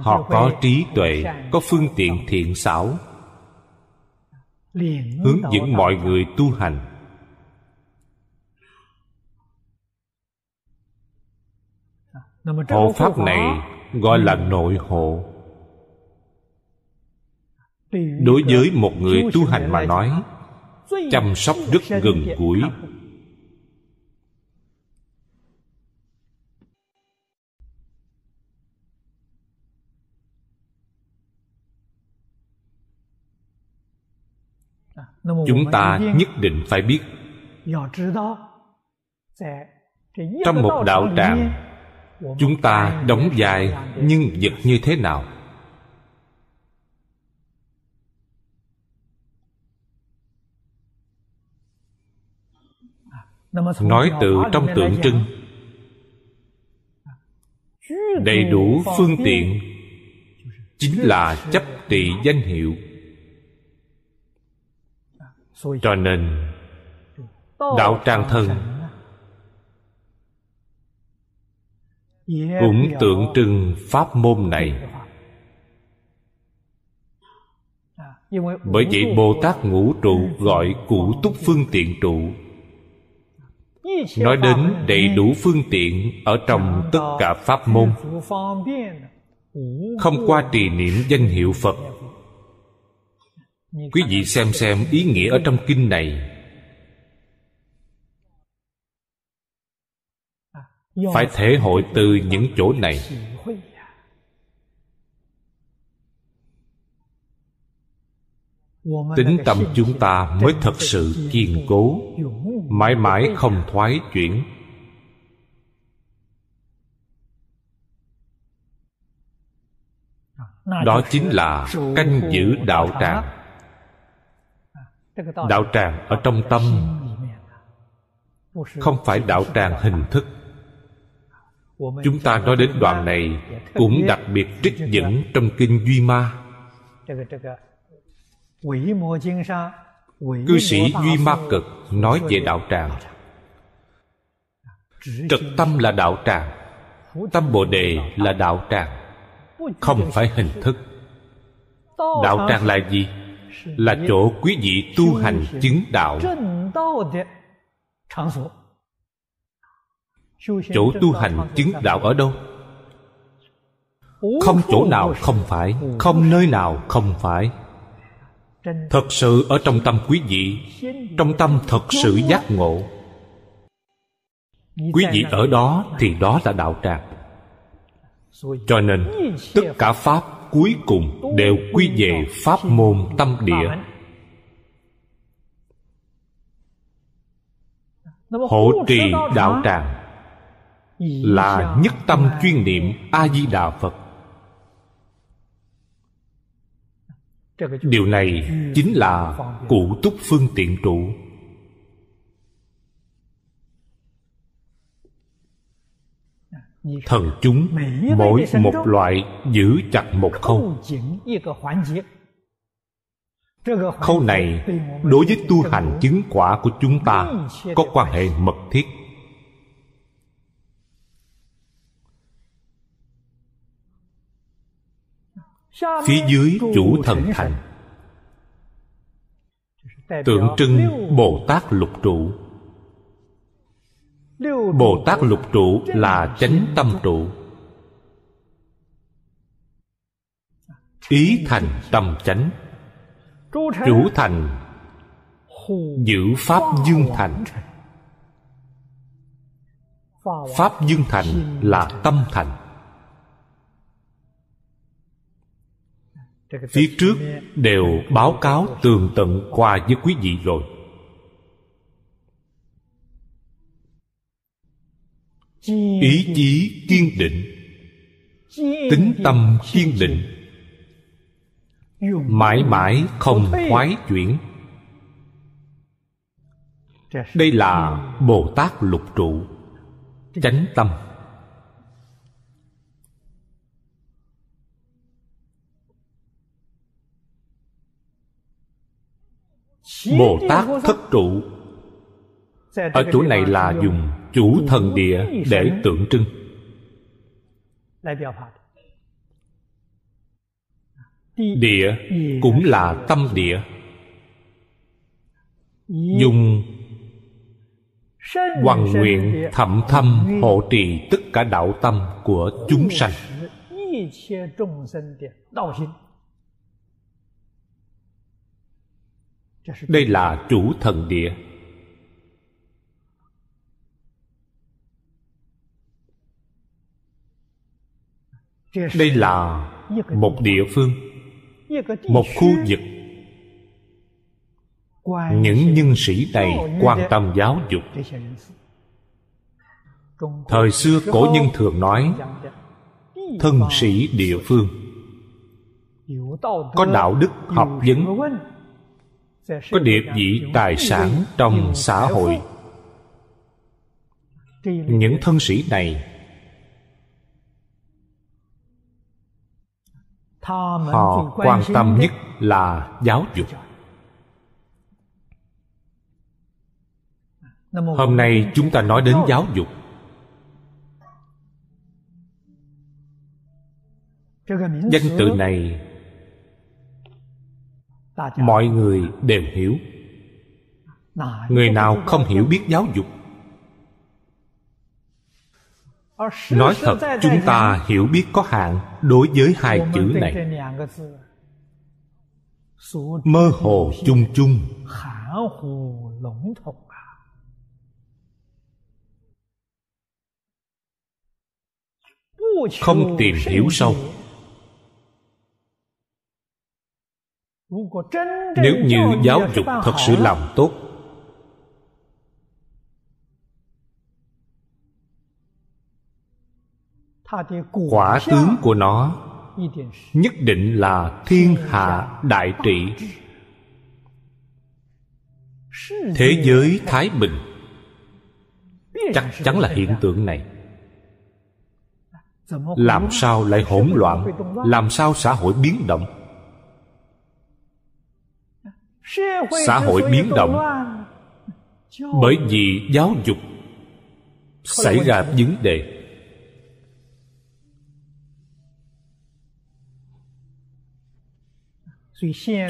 Họ có trí tuệ có phương tiện thiện xảo hướng dẫn mọi người tu hành hộ pháp này gọi là nội hộ đối với một người tu hành mà nói chăm sóc rất gần gũi. chúng ta nhất định phải biết trong một đạo tràng chúng ta đóng vai nhân vật như thế nào? Nói từ trong tượng trưng. Đầy đủ phương tiện chính là chấp trị danh hiệu. Cho nên, đạo trang thân cũng tượng trưng pháp môn này. Bởi vậy bồ tát ngũ trụ gọi cụ túc phương tiện trụ. Nói đến đầy đủ phương tiện ở trong tất cả pháp môn. Không qua trì niệm danh hiệu phật. Quý vị xem xem ý nghĩa ở trong kinh này phải thể hội từ những chỗ này. Tính tâm chúng ta mới thật sự kiên cố mãi mãi không thoái chuyển. Đó chính là canh giữ đạo tràng. Đạo tràng ở trong tâm. Không phải đạo tràng hình thức chúng ta nói đến đoạn này cũng đặc biệt trích dẫn trong kinh duy ma. Cư sĩ duy ma cực nói về đạo tràng. trật tâm là đạo tràng tâm bồ đề là đạo tràng. Không phải hình thức. Đạo tràng là gì? là chỗ quý vị tu hành chứng đạo chỗ tu hành chứng đạo ở đâu? Không chỗ nào không phải không nơi nào không phải. Thật sự ở trong tâm quý vị trong tâm thật sự giác ngộ. Quý vị ở đó thì đó là đạo tràng. Cho nên tất cả pháp cuối cùng đều quy về pháp môn tâm địa. Hộ trì đạo tràng là nhất tâm chuyên niệm a di đà phật. Điều này chính là cụ túc phương tiện trụ. Thần chúng mỗi một loại giữ chặt một khâu. Khâu này đối với tu hành chứng quả của chúng ta có quan hệ mật thiết phía dưới chủ thần thành. Tượng trưng bồ tát lục trụ. Bồ tát lục trụ là chánh tâm trụ. Ý thành tâm chánh. Chủ thành, giữ pháp dương thành. Pháp dương thành là tâm thành. Phía trước đều báo cáo tường tận qua với quý vị rồi. Ý chí kiên định. tính tâm kiên định. mãi mãi không thoái chuyển. Đây là bồ tát lục trụ. Chánh tâm bồ tát thất trụ. Ở chỗ này là dùng chủ thần địa để tượng trưng. Địa cũng là tâm địa. Dùng Hoàng nguyện thậm thâm hộ trì tất cả đạo tâm của chúng sanh. Đây là chủ thần địa. Đây là một địa phương một khu vực. Những nhân sĩ này quan tâm giáo dục. Thời xưa cổ nhân thường nói thân sĩ địa phương. Có đạo đức học vấn có địa vị tài sản trong xã hội. Những thân sĩ này họ quan tâm nhất là giáo dục. Hôm nay chúng ta nói đến giáo dục. Danh từ này mọi người đều hiểu. Người nào không hiểu biết giáo dục. Nói thật chúng ta hiểu biết có hạn đối với hai chữ này. mơ hồ chung chung. Không tìm hiểu sâu nếu như giáo dục thật sự làm tốt quả tướng của nó nhất định là thiên hạ đại trị thế giới thái bình chắc chắn là hiện tượng này làm sao lại hỗn loạn làm sao xã hội biến động xã hội biến động. Bởi vì giáo dục xảy ra vấn đề.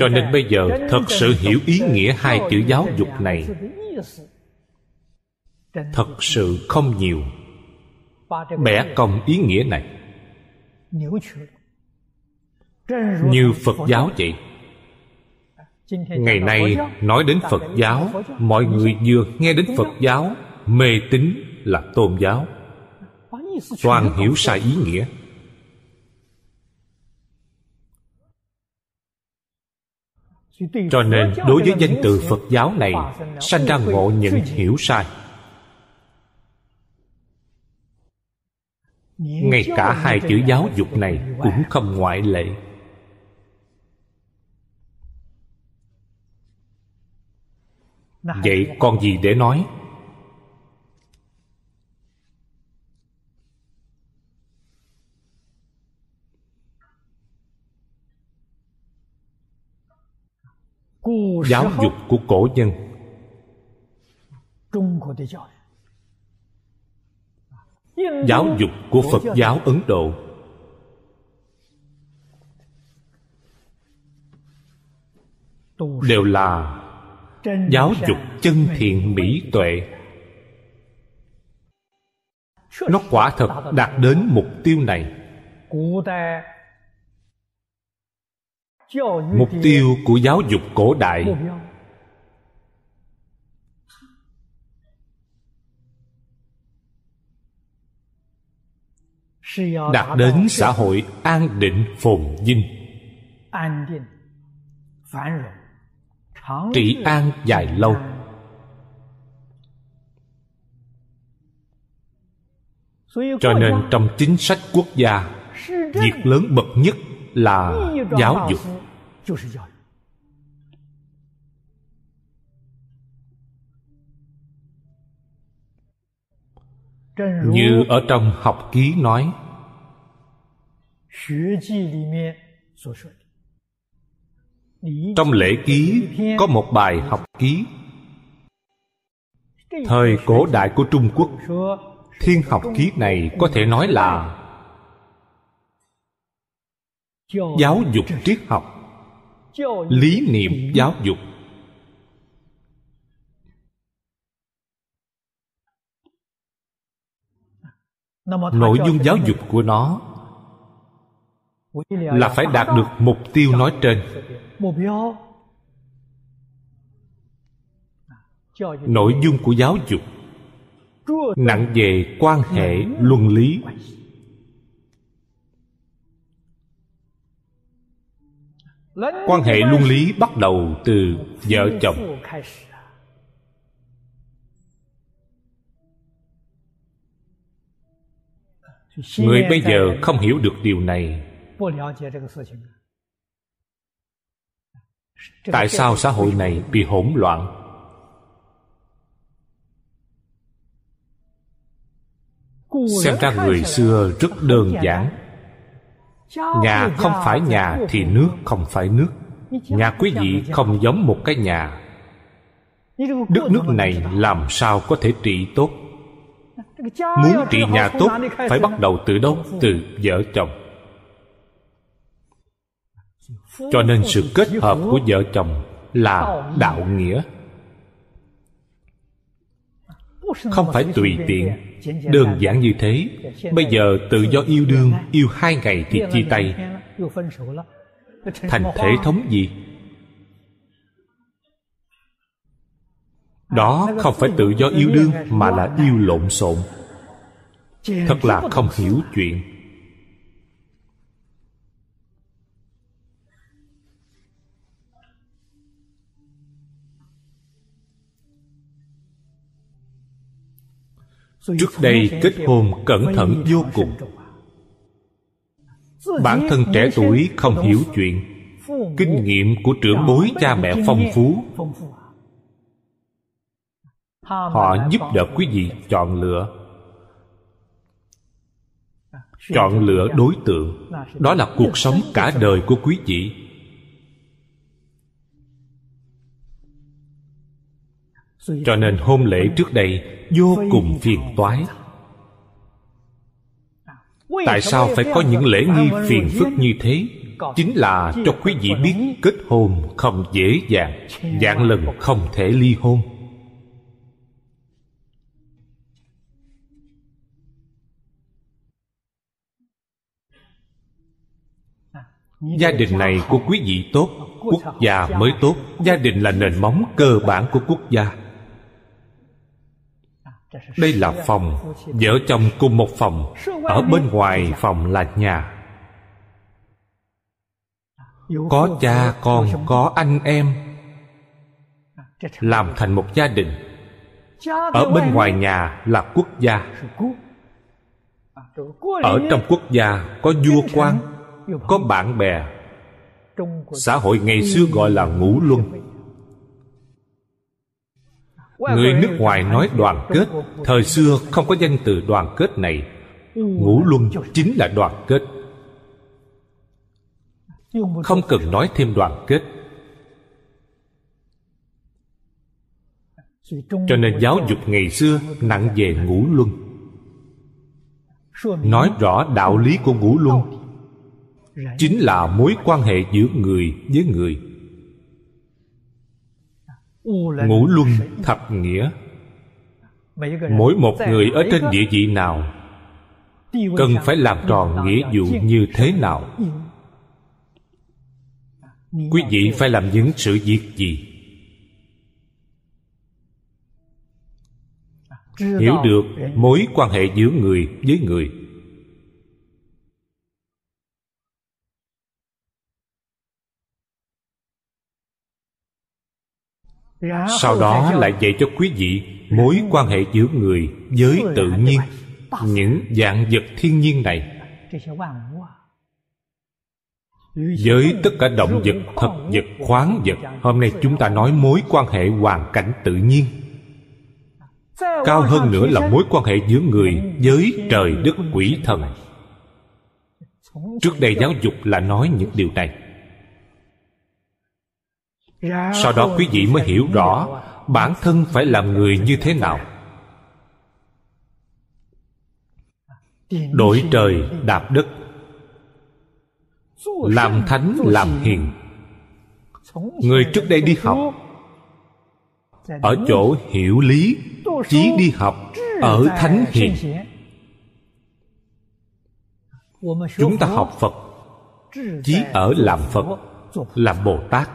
Cho nên bây giờ thật sự hiểu ý nghĩa hai chữ giáo dục này thật sự không nhiều. Bẻ cong ý nghĩa này. Như phật giáo vậy ngày nay nói đến phật giáo mọi người vừa nghe đến phật giáo mê tín là tôn giáo. Toàn hiểu sai ý nghĩa. Cho nên đối với danh từ phật giáo này sanh ra ngộ nhận hiểu sai. Ngay cả hai chữ giáo dục này cũng không ngoại lệ vậy còn gì để nói? Giáo dục của cổ nhân. Giáo dục của phật giáo ấn độ. Đều là giáo dục chân thiện mỹ tuệ. Nó quả thật đạt đến mục tiêu này. mục tiêu của giáo dục cổ đại. đạt đến xã hội an định phồn vinh trị an dài lâu. Cho nên trong chính sách quốc gia, việc lớn bậc nhất là giáo dục. Như ở trong học ký nói trong lễ ký, có một bài học ký. Thời cổ đại của trung quốc, thiên học ký này có thể nói là giáo dục triết học, lý niệm giáo dục. Nội dung giáo dục của nó là phải đạt được mục tiêu nói trên. Nội dung của giáo dục, nặng về quan hệ luân lý. Quan hệ luân lý bắt đầu từ vợ chồng. Người bây giờ không hiểu được điều này tại sao xã hội này bị hỗn loạn? Xem ra người xưa rất đơn giản。nhà không phải nhà thì nước không phải nước. Nhà quý vị không giống một cái nhà. Đất nước này làm sao có thể trị tốt? Muốn trị nhà tốt phải bắt đầu từ đâu? Từ vợ chồng cho nên sự kết hợp của vợ chồng là đạo nghĩa. Không phải tùy tiện, đơn giản như thế. Bây giờ tự do yêu đương, yêu hai ngày thì chia tay. Thành thể thống gì? Đó không phải tự do yêu đương mà là yêu lộn xộn. Thật là không hiểu chuyện. Trước đây kết hôn cẩn thận vô cùng. Bản thân trẻ tuổi không hiểu chuyện. Kinh nghiệm của trưởng bối cha mẹ phong phú. Họ giúp đỡ quý vị chọn lựa. Chọn lựa đối tượng. Đó là cuộc sống cả đời của quý vị. Cho nên hôn lễ trước đây vô cùng phiền toái. Tại sao phải có những lễ nghi phiền phức như thế? Chính là cho quý vị biết kết hôn không dễ dàng dạng lần không thể ly hôn. Gia đình này của quý vị tốt, quốc gia mới tốt. Gia đình là nền móng cơ bản của quốc gia đây là phòng, vợ chồng cùng một phòng. Ở bên ngoài phòng là nhà. Có cha, con, có anh em. Làm thành một gia đình. Ở bên ngoài nhà là quốc gia. Ở trong quốc gia có vua quan, có bạn bè. Xã hội ngày xưa gọi là ngũ luân người nước ngoài nói đoàn kết. thời xưa không có danh từ đoàn kết này. Ngũ luân chính là đoàn kết. Không cần nói thêm đoàn kết. Cho nên giáo dục ngày xưa nặng về ngũ luân. Nói rõ đạo lý của ngũ luân chính là mối quan hệ giữa người với người ngũ luân thập nghĩa. Mỗi một người ở trên địa vị nào cần phải làm tròn nghĩa vụ như thế nào? quý vị phải làm những sự việc gì? Hiểu được mối quan hệ giữa người với người sau đó lại dạy cho quý vị mối quan hệ giữa người với tự nhiên những dạng vật thiên nhiên này. Với tất cả động vật thực vật khoáng vật hôm nay chúng ta nói mối quan hệ hoàn cảnh tự nhiên. Cao hơn nữa là mối quan hệ giữa người với trời đất quỷ thần. Trước đây giáo dục là nói những điều này sau đó quý vị mới hiểu rõ bản thân phải làm người như thế nào. Đổi trời đạp đất. Làm thánh làm hiền. Người trước đây đi học. ở chỗ hiểu lý chí đi học ở thánh hiền. chúng ta học phật chí ở làm phật làm bồ tát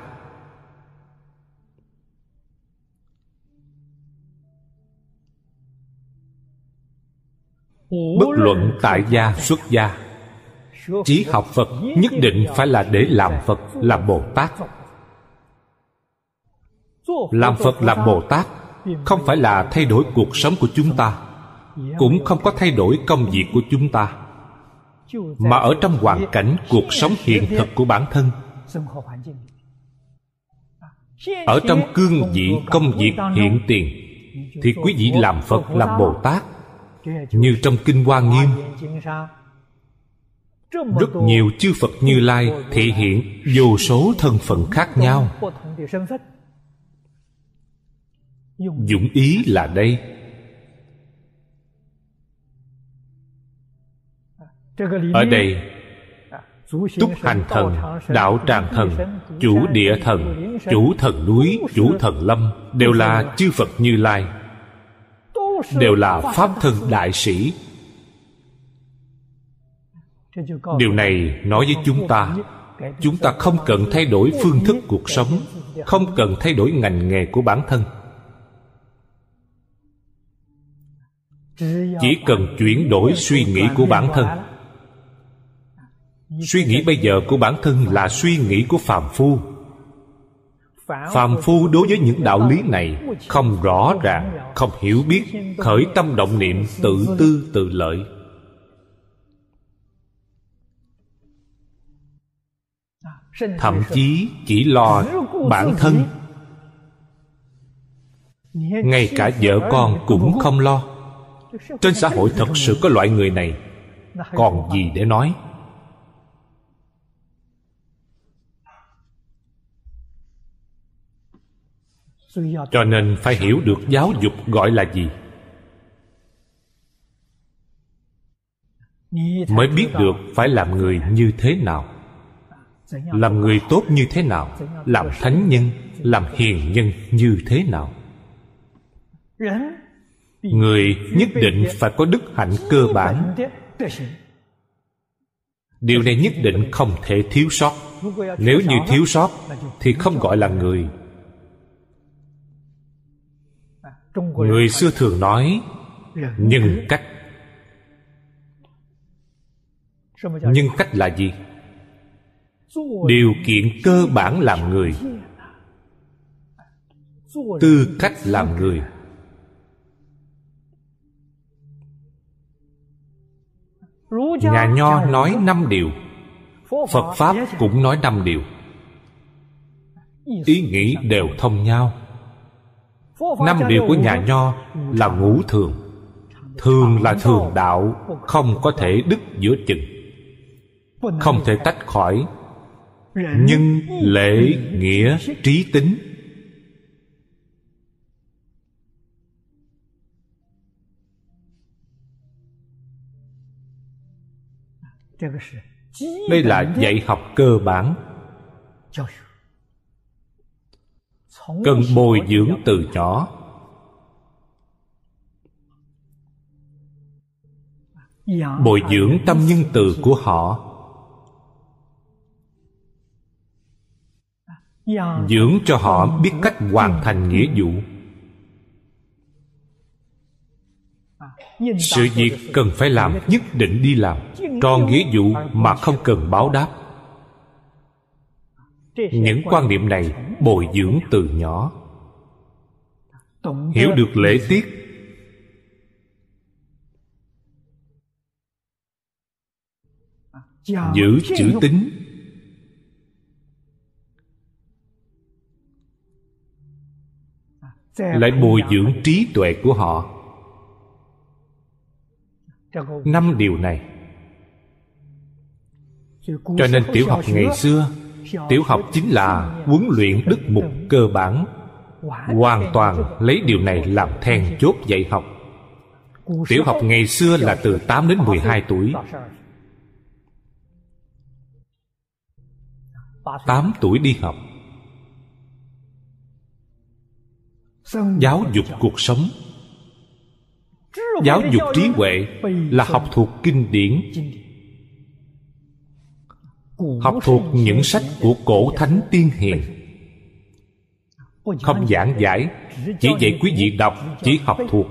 bất luận tại gia, xuất gia, chỉ học phật nhất định phải là để làm phật làm bồ tát. Làm phật làm bồ tát, không phải là thay đổi cuộc sống của chúng ta, cũng không có thay đổi công việc của chúng ta. Mà ở trong hoàn cảnh cuộc sống hiện thực của bản thân, ở trong cương vị công việc hiện tiền, thì quý vị làm phật làm bồ tát như trong kinh hoa nghiêm. Rất nhiều chư phật như lai thể hiện vô số thân phận khác nhau. Dũng ý là đây. Ở đây, túc hành thần, đạo tràng thần, chủ địa thần, chủ thần núi, chủ thần lâm đều là chư phật như lai đều là pháp thân đại sĩ. Điều này nói với chúng ta chúng ta không cần thay đổi phương thức cuộc sống, không cần thay đổi ngành nghề của bản thân. Chỉ cần chuyển đổi suy nghĩ của bản thân. Suy nghĩ bây giờ của bản thân là suy nghĩ của phàm phu phàm phu đối với những đạo lý này không rõ ràng không hiểu. biết khởi tâm động niệm tự tư tự lợi. Thậm chí chỉ lo bản thân. Ngay cả vợ con cũng không lo. Trên xã hội thật sự có loại người này. Còn gì để nói cho nên phải hiểu được giáo dục gọi là gì. Mới biết được phải làm người như thế nào. Làm người tốt như thế nào, làm thánh nhân, làm hiền nhân như thế nào. Người nhất định phải có đức hạnh cơ bản. Điều này nhất định không thể thiếu sót. Nếu như thiếu sót, thì không gọi là người. Người xưa thường nói nhân cách nhân cách là gì? Điều kiện cơ bản làm người. Tư cách làm người. Nhà nho nói năm điều. Phật pháp cũng nói năm điều. Ý nghĩ đều thông nhau năm điều của nhà nho là ngũ thường. Thường là thường đạo không có thể đứt giữa chừng. Không thể tách khỏi. Nhân lễ nghĩa trí tính. Đây là dạy học cơ bản cần bồi dưỡng từ nhỏ bồi dưỡng tâm nhân từ của họ. Dưỡng cho họ biết cách hoàn thành nghĩa vụ. Sự việc cần phải làm nhất định đi làm. Tròn nghĩa vụ mà không cần báo đáp những quan niệm này bồi dưỡng từ nhỏ. Hiểu được lễ tiết. Giữ chữ tính lại bồi dưỡng trí tuệ của họ. Năm điều này. Cho nên tiểu học ngày xưa tiểu học chính là huấn luyện đức mục cơ bản. Hoàn toàn lấy điều này làm then chốt dạy học. Tiểu học ngày xưa là từ 8 đến 12 tuổi. 8 tuổi đi học. Giáo dục cuộc sống. Giáo dục trí huệ là học thuộc kinh điển học thuộc những sách của cổ thánh tiên hiền. Không giảng giải, chỉ dạy quý vị đọc, chỉ học thuộc.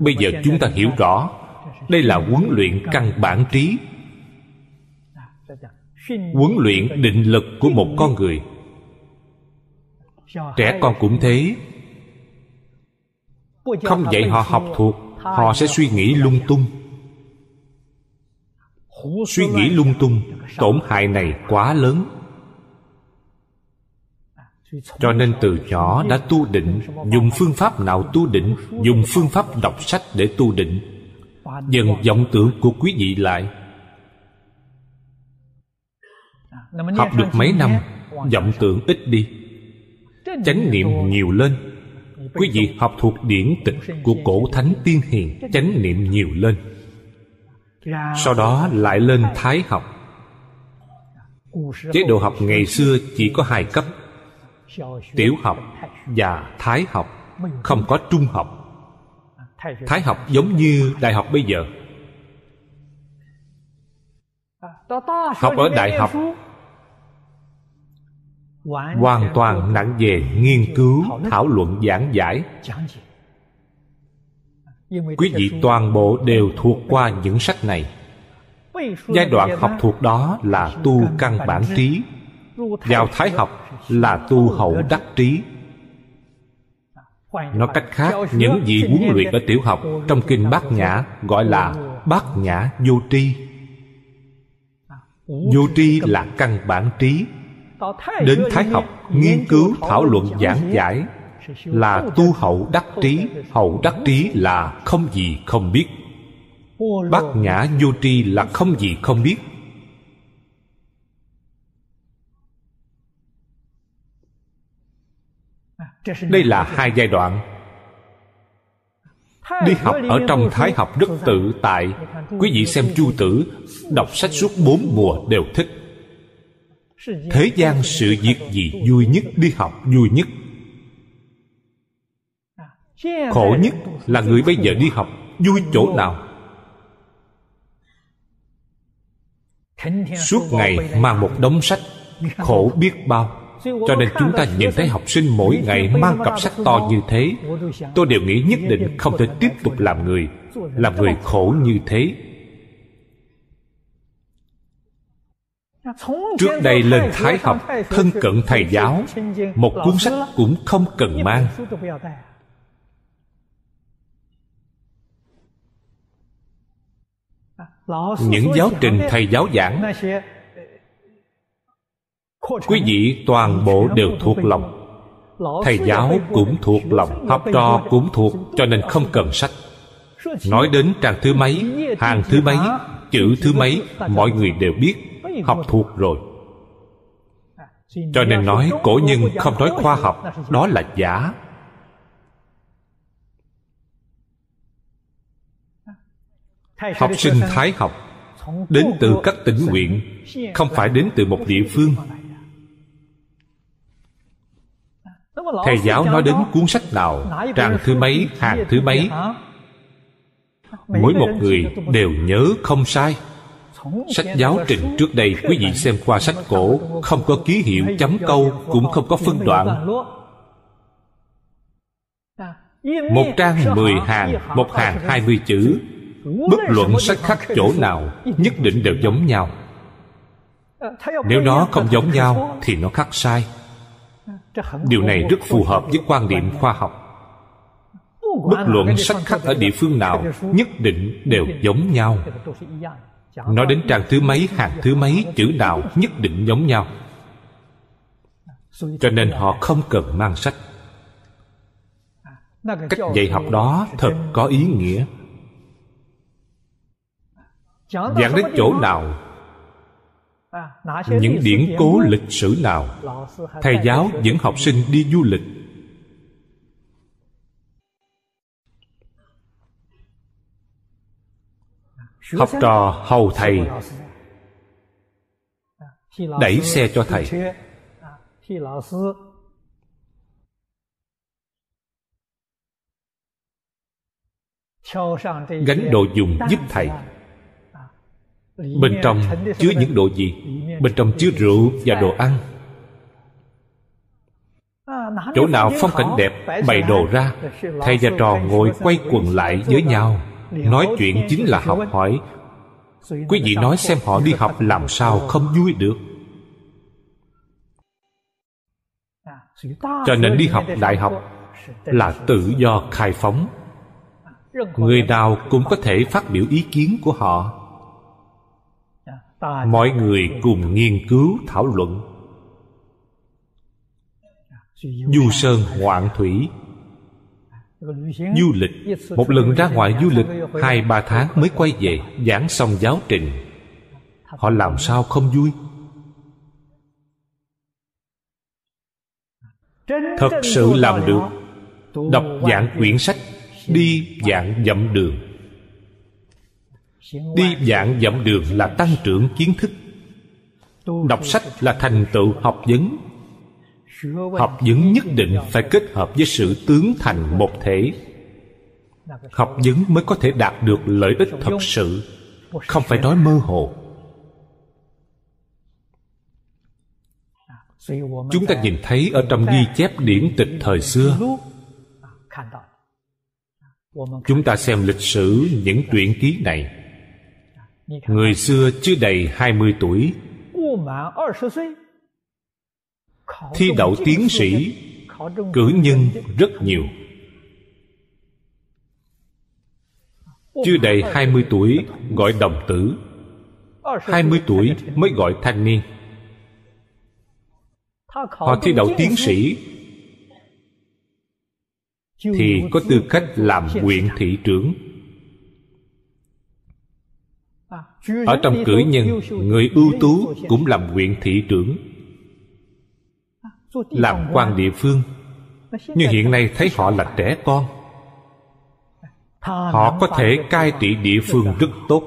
Bây giờ chúng ta hiểu rõ, đây là huấn luyện căn bản trí. Huấn luyện định lực của một con người. Trẻ con cũng thế. Không dạy họ học thuộc, họ sẽ suy nghĩ lung tung suy nghĩ lung tung, tổn hại này quá lớn. Cho nên từ nhỏ đã tu định, dùng phương pháp nào tu định, dùng phương pháp đọc sách để tu định. Dần vọng tưởng của quý vị lại. Học được mấy năm, vọng tưởng ít đi. Chánh niệm nhiều lên. Quý vị học thuộc điển tịch của cổ thánh tiên hiền, chánh niệm nhiều lên sau đó lại lên thái học. Chế độ học ngày xưa chỉ có hai cấp, tiểu học và thái học, không có trung học. Thái học giống như đại học bây giờ. Học ở đại học hoàn toàn nặng về nghiên cứu, thảo luận giảng giải quý vị toàn bộ đều thuộc qua những sách này. Giai đoạn học thuộc đó là tu căn bản trí. Vào thái học là tu hậu đắc trí. Nói cách khác những gì huấn luyện ở tiểu học trong kinh bát nhã gọi là bát nhã vô tri. Vô tri là căn bản trí. Đến thái học nghiên cứu thảo luận giảng giải là tu hậu đắc trí, hậu đắc trí là không gì không biết. Bát nhã vô tri là không gì không biết. Đây là hai giai đoạn. Đi học ở trong thái học rất tự tại, quý vị xem chu tử đọc sách suốt bốn mùa đều thích. Thế gian sự việc gì vui nhất, đi học vui nhất khổ nhất là người bây giờ đi học vui chỗ nào? Suốt ngày mang một đống sách khổ biết bao. Cho nên chúng ta nhìn thấy học sinh mỗi ngày mang cặp sách to như thế tôi đều nghĩ nhất định không thể tiếp tục làm người làm người khổ như thế. Trước đây lên thái học thân cận thầy giáo một cuốn sách cũng không cần mang những giáo trình thầy giáo giảng quý vị toàn bộ đều thuộc lòng. Thầy giáo cũng thuộc lòng, học trò cũng thuộc, cho nên không cần sách. Nói đến trang thứ mấy, hàng thứ mấy, chữ thứ mấy, mọi người đều biết, học thuộc rồi. Cho nên nói cổ nhân không nói khoa học, đó là giả. Học sinh thái học đến từ các tỉnh huyện không phải đến từ một địa phương. thầy giáo nói đến cuốn sách nào? trang thứ mấy hàng thứ mấy? mỗi một người đều nhớ không sai. sách giáo trình trước đây quý vị xem qua sách cổ không có ký hiệu chấm câu cũng không có phân đoạn. một trang mười hàng một hàng hai mươi chữ bất luận sách khắc chỗ nào, nhất định đều giống nhau. Nếu nó không giống nhau, thì nó khắc sai. Điều này rất phù hợp với quan điểm khoa học. Bất luận sách khắc ở địa phương nào, nhất định đều giống nhau. Nói đến trang thứ mấy, hàng thứ mấy, chữ nào nhất định giống nhau. Cho nên họ không cần mang sách. Cách dạy học đó thật có ý nghĩa giảng đến chỗ nào? những điển cố lịch sử nào? Thầy giáo dẫn học sinh đi du lịch. Học trò hầu thầy. đẩy xe cho thầy. gánh đồ dùng giúp thầy bên trong chứa những đồ gì? Bên trong chứa rượu và đồ ăn. Chỗ nào phong cảnh đẹp bày đồ ra thầy và trò ngồi quay quần lại với nhau. Nói chuyện chính là học hỏi. Quý vị nói xem họ đi học làm sao không vui được. Cho nên đi học đại học là tự do khai phóng. Người nào cũng có thể phát biểu ý kiến của họ mọi người cùng nghiên cứu, thảo luận. Du sơn hoạn thủy. Du lịch. Một lần ra ngoài du lịch, hai, ba tháng mới quay về, giảng xong giáo trình. Họ làm sao không vui? Thật sự làm được. Đọc dạng quyển sách, đi dạng dặm đường đi dạng dặm đường là tăng trưởng kiến thức. Đọc sách là thành tựu học vấn. Học vấn nhất định phải kết hợp với sự tướng thành một thể. Học vấn mới có thể đạt được lợi ích thật sự, không phải nói mơ hồ. Chúng ta nhìn thấy ở trong ghi chép điển tịch thời xưa. Chúng ta xem lịch sử những truyện ký này người xưa chưa đầy 20 tuổi. Thi đậu tiến sĩ cử nhân rất nhiều. Chưa đầy 20 tuổi gọi đồng tử. 20 tuổi mới gọi thanh niên. Họ thi đậu tiến sĩ. Thì có tư cách làm huyện thị trưởng Ở trong cử nhân Người ưu tú cũng làm huyện thị trưởng Làm quan địa phương. Nhưng hiện nay thấy họ là trẻ con. Họ có thể cai trị địa phương rất tốt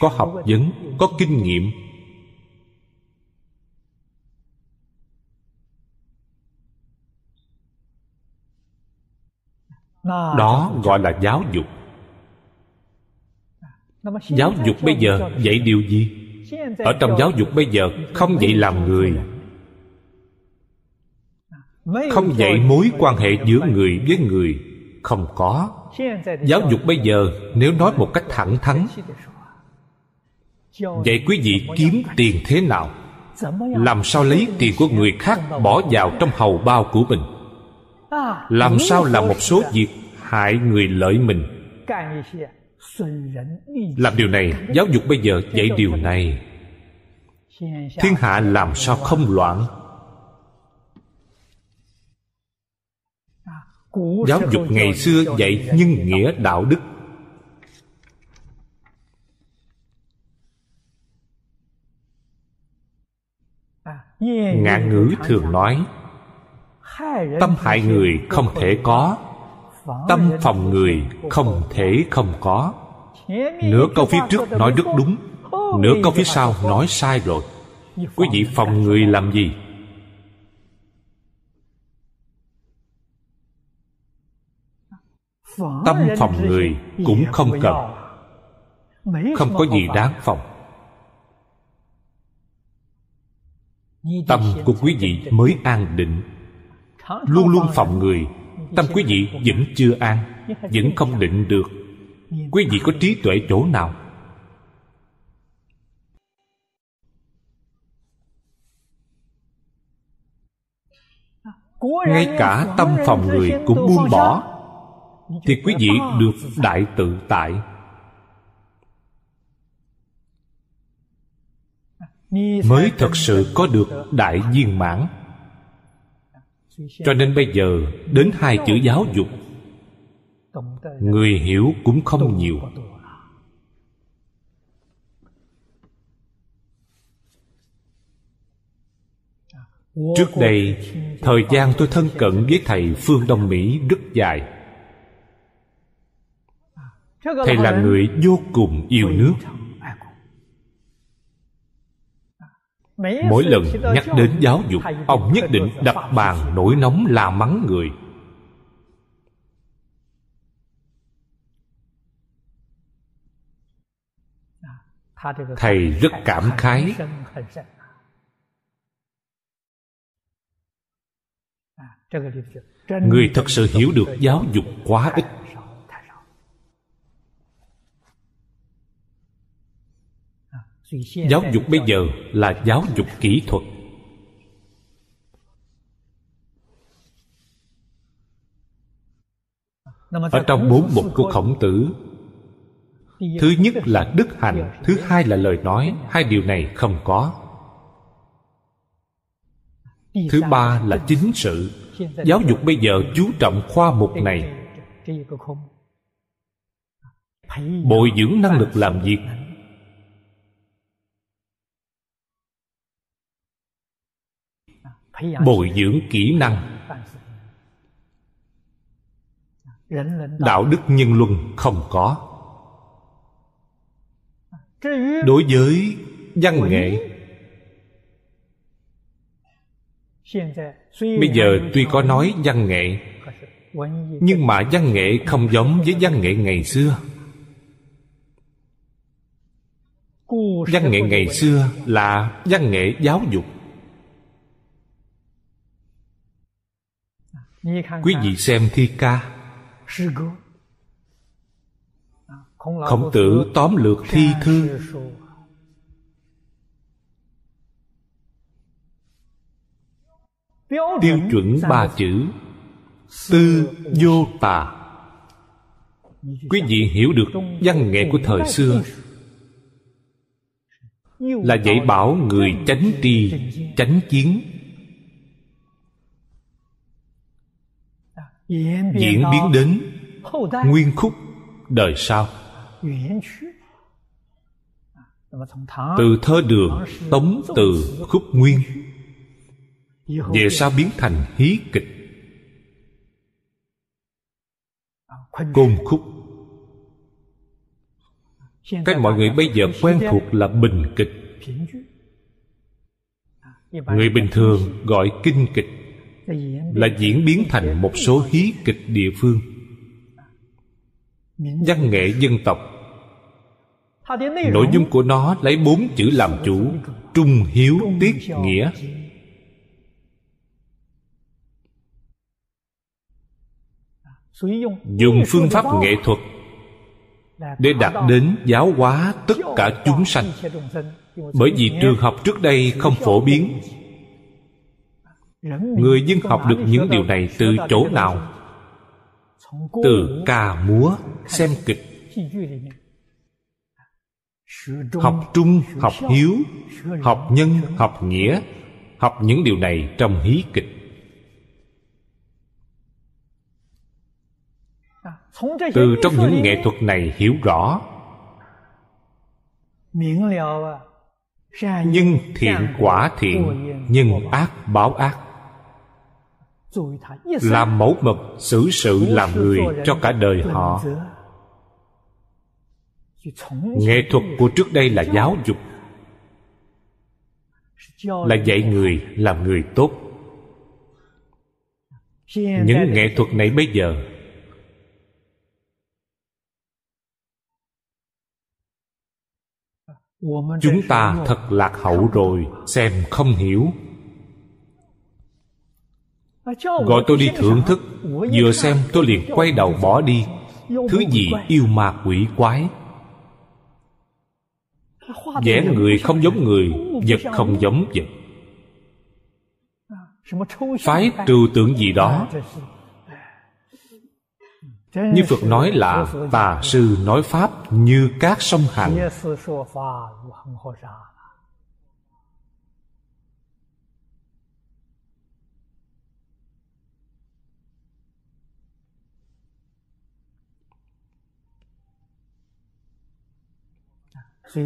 Có học vấn, có kinh nghiệm. Đó gọi là giáo dục. Giáo dục bây giờ dạy điều gì? Ở trong giáo dục bây giờ không dạy làm người. Không dạy mối quan hệ giữa người với người. Không có. Giáo dục bây giờ nếu nói một cách thẳng thắn Vậy quý vị kiếm tiền thế nào? Làm sao lấy tiền của người khác bỏ vào trong hầu bao của mình? Làm sao làm một số việc hại người lợi mình làm điều này, Giáo dục bây giờ dạy điều này. Thiên hạ làm sao không loạn? Giáo dục ngày xưa dạy nhân nghĩa đạo đức. Ngạn ngữ thường nói, tâm hại người không thể có tâm phòng người không thể không có. Nửa câu phía trước nói rất đúng, nửa câu phía sau nói sai rồi. Quý vị phòng người làm gì? Tâm phòng người cũng không cần. Không có gì đáng phòng. Tâm của quý vị mới an định. Luôn luôn phòng người tâm quý vị vẫn chưa an, vẫn không định được. Quý vị có trí tuệ chỗ nào? Ngay cả tâm phòng người cũng buông bỏ, thì quý vị được đại tự tại. Mới thật sự có được đại viên mãn cho nên bây giờ, đến hai chữ giáo dục, người hiểu cũng không nhiều. Trước đây, thời gian tôi thân cận với thầy phương đông mỹ rất dài. Thầy là người vô cùng yêu nước. Mỗi lần nhắc đến giáo dục ông nhất định đập bàn nổi nóng la mắng người. Thầy rất cảm khái. Người thật sự hiểu được giáo dục quá ít giáo dục bây giờ là giáo dục kỹ thuật. Ở trong bốn mục của khổng tử. Thứ nhất là đức hạnh, thứ hai là lời nói, hai điều này không có. Thứ ba là chính sự. Giáo dục bây giờ chú trọng khoa mục này. Bồi dưỡng năng lực làm việc. Bồi dưỡng kỹ năng. Đạo đức nhân luân không có. Đối với văn nghệ, bây giờ tuy có nói văn nghệ, nhưng mà văn nghệ không giống với văn nghệ ngày xưa. Văn nghệ ngày xưa là văn nghệ giáo dục. Quý vị xem thi ca khổng tử tóm lược thi thư。tiêu chuẩn ba chữ tư vô tà。quý vị hiểu được văn nghệ của thời xưa。là dạy bảo người chánh tri chánh chiến diễn biến đến nguyên khúc đời sau. Từ thơ đường tống từ khúc nguyên. Về sau biến thành hí kịch. Côn khúc. Cách mọi người bây giờ quen thuộc là bình kịch. Người bình thường gọi kinh kịch là diễn biến thành một số hí kịch địa phương. Văn nghệ dân tộc. Nội dung của nó lấy bốn chữ làm chủ trung hiếu tiết nghĩa. dùng phương pháp nghệ thuật để đạt đến giáo hóa tất cả chúng sanh. bởi vì trường học trước đây không phổ biến người dân học được những điều này từ chỗ nào? từ ca múa xem kịch. học trung học hiếu học nhân học nghĩa học những điều này trong hí kịch. Từ trong những nghệ thuật này hiểu rõ. Nhưng thiện quả thiện nhân ác báo ác làm mẫu mực xử sự làm người cho cả đời họ. Nghệ thuật của trước đây là giáo dục là dạy người làm người tốt. Những nghệ thuật này bây giờ chúng ta thật lạc hậu rồi xem không hiểu gọi tôi đi thưởng thức. vừa xem tôi liền quay đầu bỏ đi. thứ gì yêu ma quỷ quái? Vẽ người không giống người vật không giống vật. Phái trừu tượng gì đó. như Phật nói là Tà sư nói Pháp như các sông hành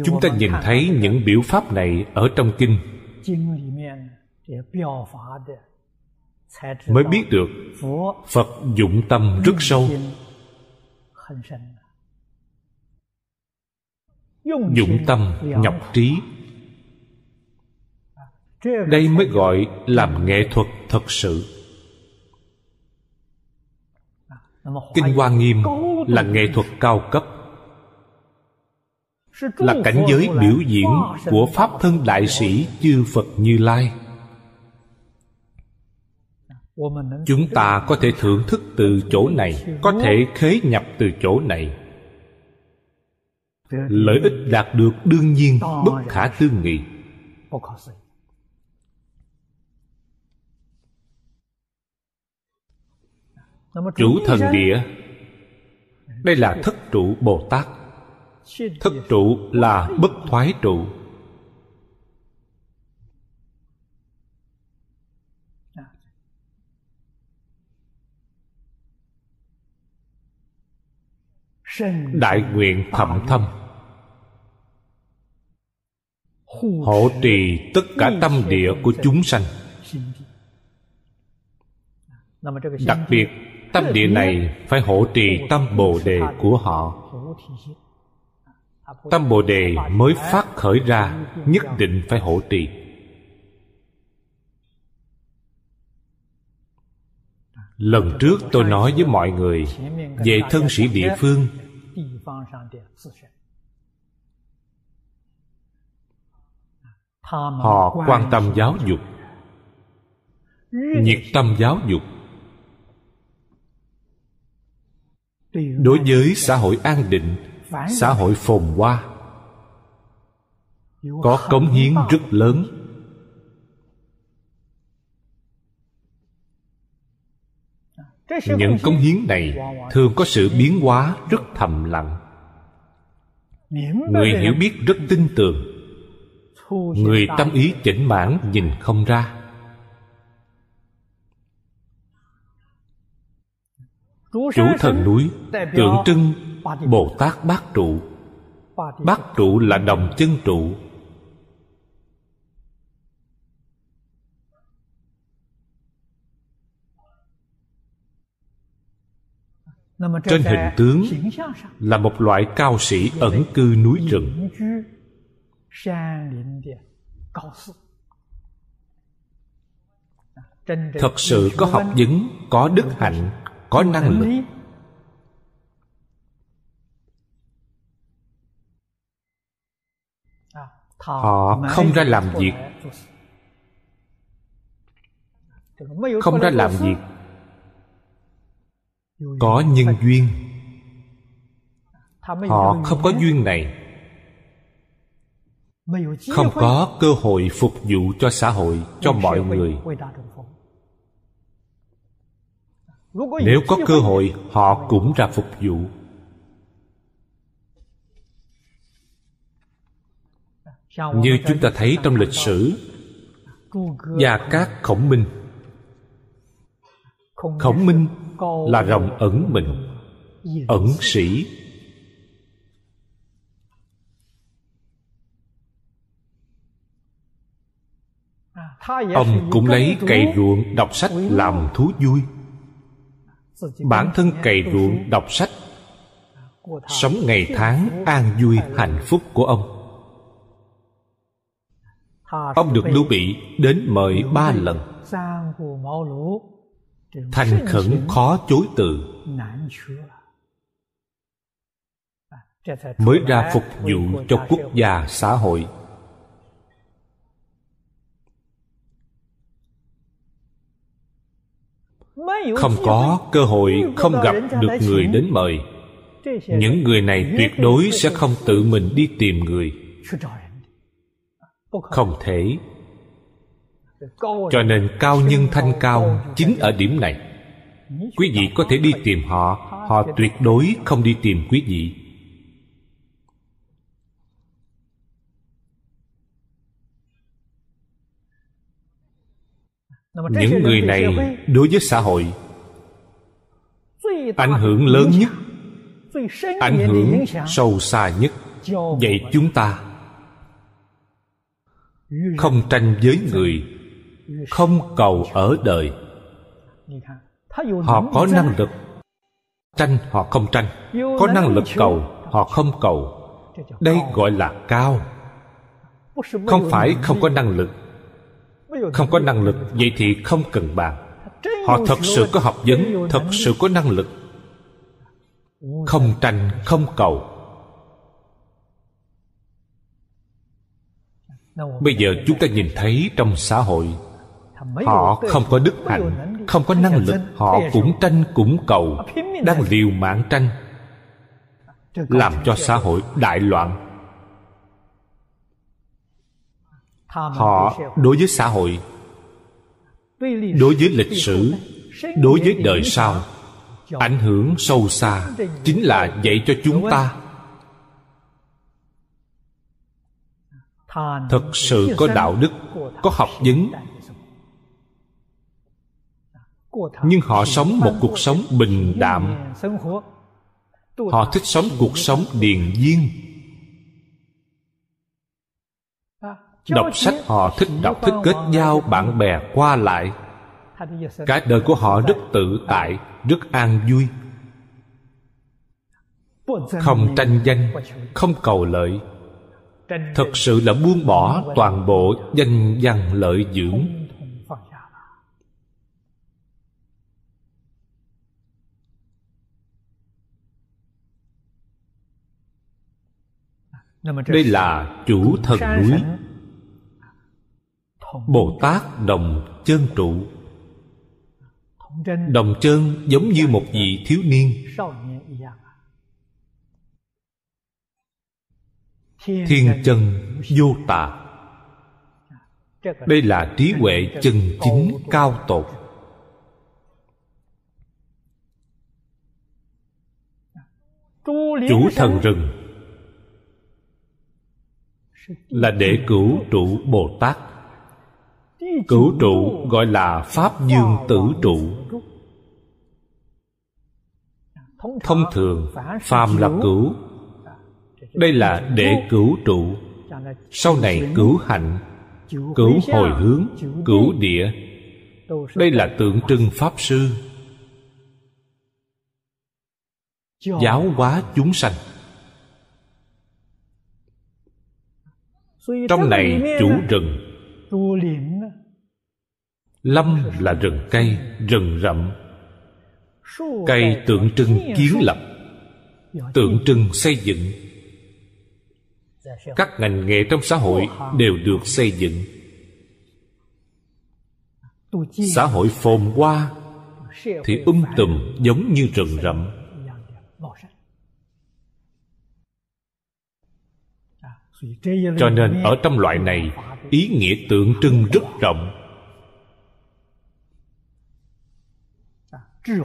Chúng ta nhìn thấy những biểu pháp này ở trong kinh. Mới biết được Phật dụng tâm rất sâu. Dụng tâm nhọc trí. Đây mới gọi làm nghệ thuật thật sự. Kinh hoa nghiêm là nghệ thuật cao cấp là cảnh giới biểu diễn của pháp thân đại sĩ chư phật như lai. Chúng ta có thể thưởng thức từ chỗ này, có thể khế nhập từ chỗ này. Lợi ích đạt được đương nhiên bất khả tư nghị. Chủ thần địa, đây là thất trụ bồ tát thất trụ là bất thoái trụ. Đại nguyện thậm thâm. Hộ trì tất cả tâm địa của chúng sanh. Đặc biệt, tâm địa này phải hộ trì tâm bồ đề của họ tâm bồ đề mới phát khởi ra, nhất định phải hộ trì. Lần trước tôi nói với mọi người về thân sĩ địa phương. Họ quan tâm giáo dục, nhiệt tâm giáo dục. Đối với xã hội an định xã hội phồn hoa. Có cống hiến rất lớn. Những cống hiến này thường có sự biến hóa rất thầm lặng. Người hiểu biết rất tin tưởng. người tâm ý chỉnh mãn nhìn không ra. Chủ thần núi tượng trưng bồ tát bát trụ. Bát trụ là đồng chân trụ. Trên hình tướng là một loại cao sĩ ẩn cư núi rừng. Thật sự có học vấn, có đức hạnh, có năng lực. Họ không ra làm việc. không ra làm việc. Có nhân duyên. Họ không có duyên này. Không có cơ hội phục vụ cho xã hội cho mọi người. nếu có cơ hội họ cũng ra phục vụ như chúng ta thấy trong lịch sử gia cát khổng minh. Khổng minh là rồng ẩn mình ẩn sĩ. Ông cũng lấy cày ruộng đọc sách làm thú vui. Bản thân cày ruộng đọc sách sống ngày tháng an vui hạnh phúc của ông ông được lưu bị đến mời ba lần. Thành khẩn khó chối từ. Mới ra phục vụ cho quốc gia xã hội. Không có cơ hội không gặp được người đến mời. Những người này tuyệt đối sẽ không tự mình đi tìm người không thể. Cho nên cao nhân thanh cao chính ở điểm này. Quý vị có thể đi tìm họ họ tuyệt đối không đi tìm quý vị. Những người này đối với xã hội ảnh hưởng lớn nhất ảnh hưởng sâu xa nhất. Dạy chúng ta không tranh với người, không cầu ở đời. Họ có năng lực tranh, họ không tranh. Có năng lực cầu, họ không cầu. Đây gọi là cao. Không phải không có năng lực. Không có năng lực, vậy thì không cần bàn. Họ thật sự có học vấn, thật sự có năng lực. Không tranh, không cầu. Bây giờ chúng ta nhìn thấy trong xã hội họ không có đức hạnh không có năng lực họ cũng tranh cũng cầu đang liều mạng tranh làm cho xã hội đại loạn. Họ đối với xã hội đối với lịch sử đối với đời sau ảnh hưởng sâu xa chính là dạy cho chúng ta thật sự có đạo đức có học vấn nhưng họ sống một cuộc sống bình đạm. họ thích sống cuộc sống điền viên. Đọc sách họ thích đọc thích kết giao bạn bè qua lại. Cả đời của họ rất tự tại rất an vui. Không tranh danh không cầu lợi thật sự là buông bỏ toàn bộ danh văn lợi dưỡng. Đây là chủ thần núi. Bồ tát đồng chân trụ. Đồng chân giống như một vị thiếu niên. Thiên chân vô tà. Đây là trí huệ chân chính cao tột. Chủ thần rừng là để cứu trụ bồ tát. Cứu trụ gọi là pháp dương tử trụ. Thông thường, phàm là cứu đây là để cứu trụ. Sau này cứu hạnh, cứu hồi hướng, cứu địa. Đây là tượng trưng pháp sư. Giáo hóa chúng sanh. Trong này chủ rừng. Lâm là rừng cây, rừng rậm. Cây tượng trưng kiến lập, tượng trưng xây dựng các ngành nghề trong xã hội đều được xây dựng. Xã hội phồn hoa thì um tùm giống như rừng rậm. Cho nên ở trong loại này, ý nghĩa tượng trưng rất rộng.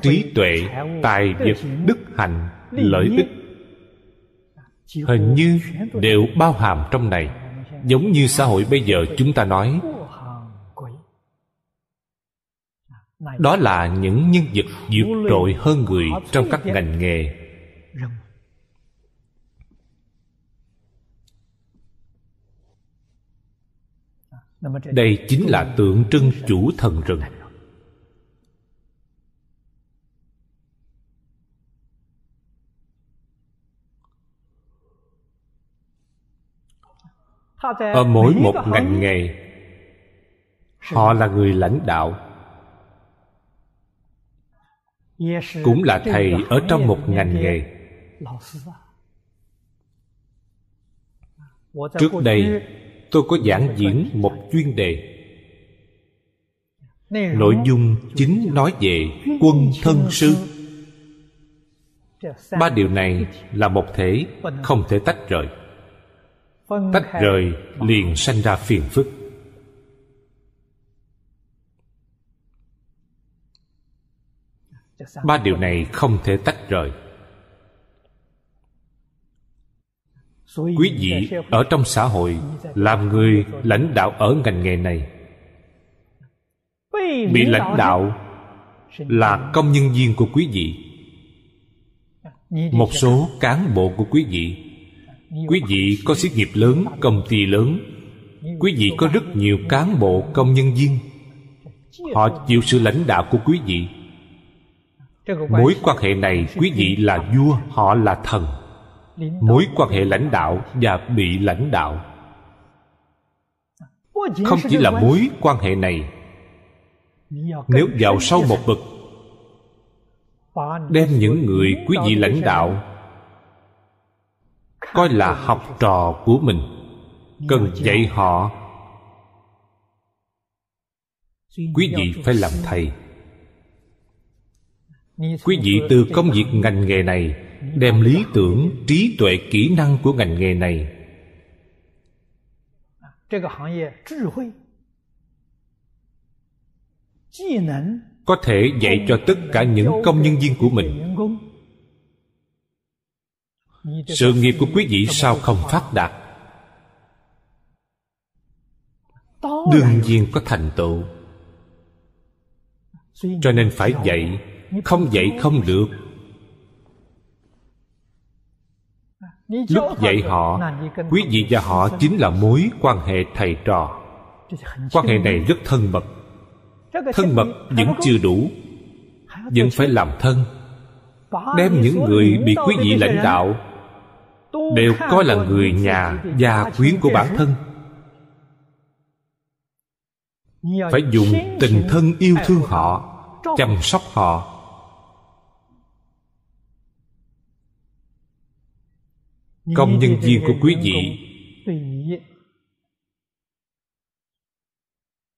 Trí tuệ, tài vật, đức hạnh, lợi ích hình như đều bao hàm trong này. Giống như xã hội bây giờ chúng ta nói. Đó là những nhân vật vượt trội hơn người trong các ngành nghề. Đây chính là tượng trưng chủ thần rừng. Ở mỗi một ngành nghề họ là người lãnh đạo cũng là thầy ở trong một ngành nghề trước đây tôi có giảng diễn một chuyên đề nội dung chính nói về quân thân sư ba điều này là một thể không thể tách rời tách rời liền sanh ra phiền phức. Ba điều này không thể tách rời. Quý vị ở trong xã hội làm người lãnh đạo ở ngành nghề này. Bị lãnh đạo là công nhân viên của quý vị. Một số cán bộ của quý vị quý vị có xí nghiệp lớn, công ty lớn. Quý vị có rất nhiều cán bộ, công nhân viên. Họ chịu sự lãnh đạo của quý vị. Mối quan hệ này, quý vị là vua, họ là thần. Mối quan hệ lãnh đạo và bị lãnh đạo. Không chỉ là mối quan hệ này. Nếu vào sâu một bậc, đem những người quý vị lãnh đạo coi là học trò của mình. Cần dạy họ. Quý vị phải làm thầy. Quý vị từ công việc ngành nghề này đem lý tưởng trí tuệ kỹ năng của ngành nghề này. Có thể dạy cho tất cả những công nhân viên của mình sự nghiệp của quý vị sao không phát đạt? Đương nhiên có thành tựu. Cho nên phải dạy không dạy không được. Lúc dạy họ quý vị và họ chính là mối quan hệ thầy trò. Quan hệ này rất thân mật. Thân mật vẫn chưa đủ vẫn phải làm thân đem những người bị quý vị lãnh đạo đều coi là người nhà gia quyến của bản thân. Phải dùng tình thân yêu thương họ chăm sóc họ. Công nhân viên của quý vị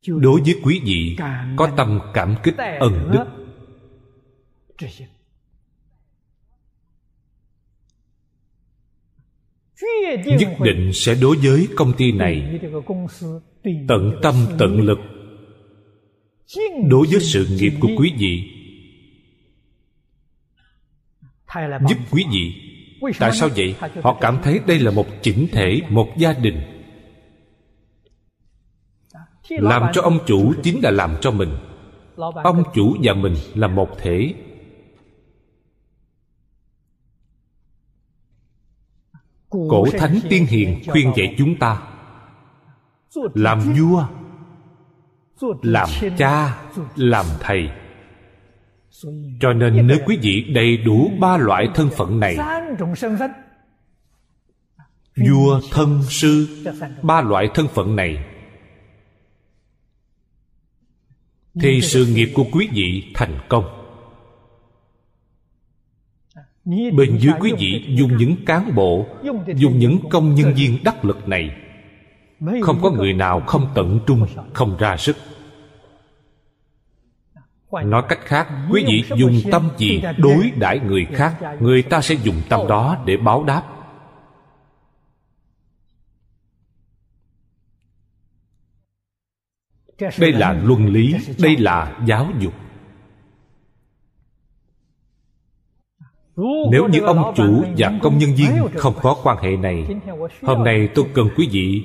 đối với quý vị có tâm cảm kích ân đức nhất định sẽ đối với công ty này. Tận tâm, tận lực. Đối với sự nghiệp của quý vị. Giúp quý vị. Tại sao vậy? Họ cảm thấy đây là một chỉnh thể, một gia đình. Làm cho ông chủ chính là làm cho mình. Ông chủ và mình là một thể. Cổ thánh tiên hiền khuyên dạy chúng ta làm vua làm cha làm thầy. Cho nên nếu quý vị đầy đủ ba loại thân phận này vua thân sư ba loại thân phận này. Thì sự nghiệp của quý vị thành công bên dưới quý vị dùng những cán bộ dùng những công nhân viên đắc lực này. Không có người nào không tận trung không ra sức. Nói cách khác quý vị dùng tâm gì đối đãi người khác người ta sẽ dùng tâm đó để báo đáp. Đây là luân lý đây là giáo dục nếu như ông chủ và công nhân viên không có quan hệ này, hôm nay tôi cần quý vị.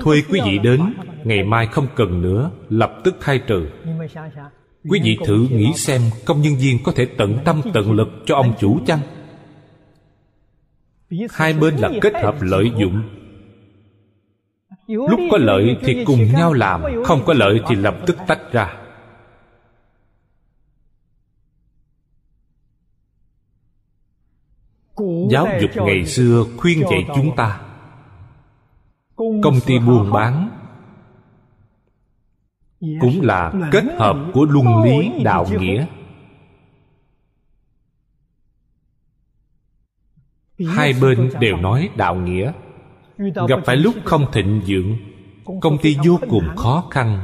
Thuê quý vị đến, ngày mai không cần nữa, lập tức khai trừ. Quý vị thử nghĩ xem công nhân viên có thể tận tâm tận lực cho ông chủ chăng? Hai bên là kết hợp lợi dụng. Lúc có lợi thì cùng nhau làm, không có lợi thì lập tức tách ra. Giáo dục ngày xưa khuyên dạy chúng ta. Công ty buôn bán cũng là kết hợp của luân lý đạo nghĩa. Hai bên đều nói đạo nghĩa. Gặp phải lúc không thịnh vượng công ty vô cùng khó khăn.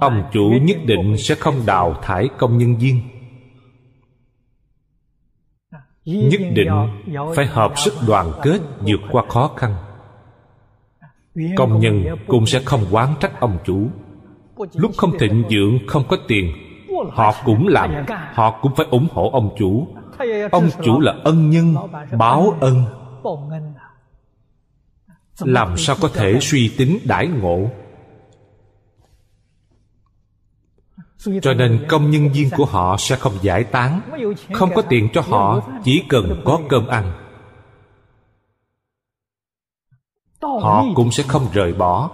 Ông chủ nhất định sẽ không đào thải công nhân viên nhất định phải hợp sức đoàn kết vượt qua khó khăn. Công nhân cũng sẽ không quán trách ông chủ. Lúc không thịnh vượng không có tiền họ cũng làm họ cũng phải ủng hộ ông chủ. Ông chủ là ân nhân báo ân. Làm sao có thể suy tính đãi ngộ cho nên công nhân viên của họ sẽ không giải tán, không có tiền cho họ, chỉ cần có cơm ăn. Họ cũng sẽ không rời bỏ.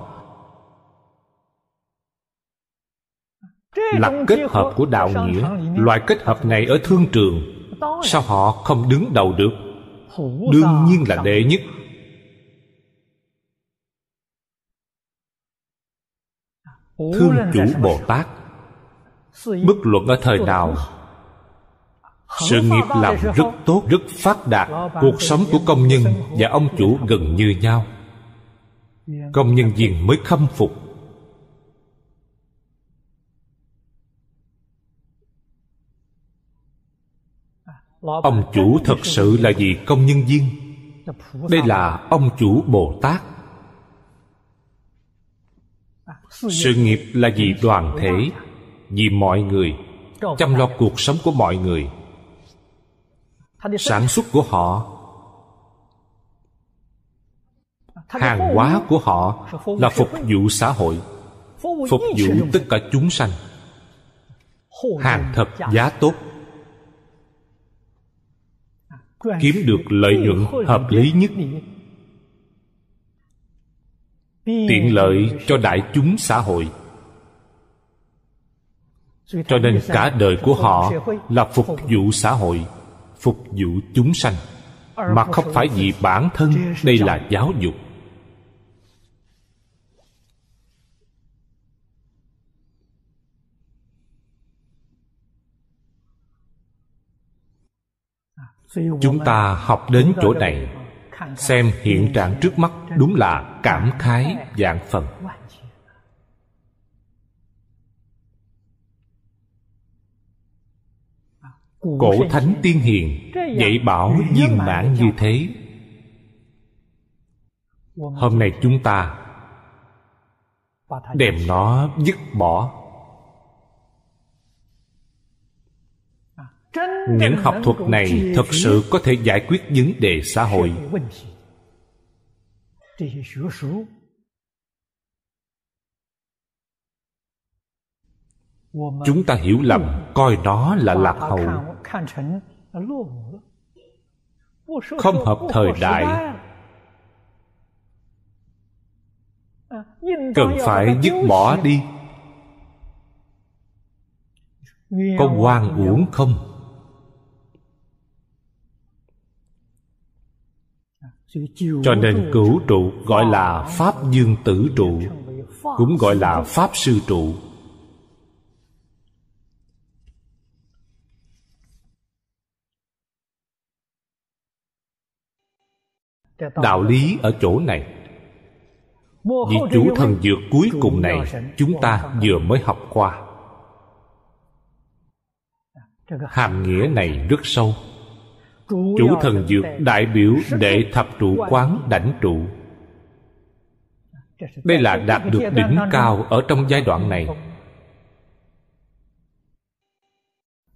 Là kết hợp của đạo nghĩa, loại kết hợp này ở thương trường, sao họ không đứng đầu được? Đương nhiên là đệ nhất. Thương chủ bồ tát bất luận ở thời nào sự nghiệp làm rất tốt rất phát đạt. Cuộc sống của công nhân và ông chủ gần như nhau. Công nhân viên mới khâm phục. Ông chủ thật sự là gì công nhân viên? Đây là ông chủ bồ tát. Sự nghiệp. là vì đoàn thể vì mọi người, chăm lo cuộc sống của mọi người. Sản xuất của họ, hàng hóa của họ là phục vụ xã hội, phục vụ tất cả chúng sanh. Hàng thật giá tốt. Kiếm được lợi nhuận hợp lý nhất. Tiện lợi cho đại chúng xã hội cho nên cả đời của họ là phục vụ xã hội, phục vụ chúng sanh, mà không phải vì bản thân. Đây là giáo dục. Chúng ta học đến chỗ này, xem hiện trạng trước mắt đúng là cảm khái dạng phần. Cổ thánh tiên hiền dạy bảo viên mãn như thế. Hôm nay chúng ta đem nó dứt bỏ. Những học thuật này thật sự có thể giải quyết vấn đề xã hội chúng ta hiểu lầm, coi nó là lạc hậu không hợp thời đại. Cần phải dứt bỏ đi. Có quan uổng không? Cho nên cửu trụ gọi là pháp dương tử trụ, cũng gọi là pháp sư trụ. Đạo lý ở chỗ này. Vị chủ thần dược cuối cùng này chúng ta vừa mới học qua. Hàm nghĩa này rất sâu. Chủ thần dược đại biểu để thập trụ quán đảnh trụ. Đây là đạt được đỉnh cao ở trong giai đoạn này.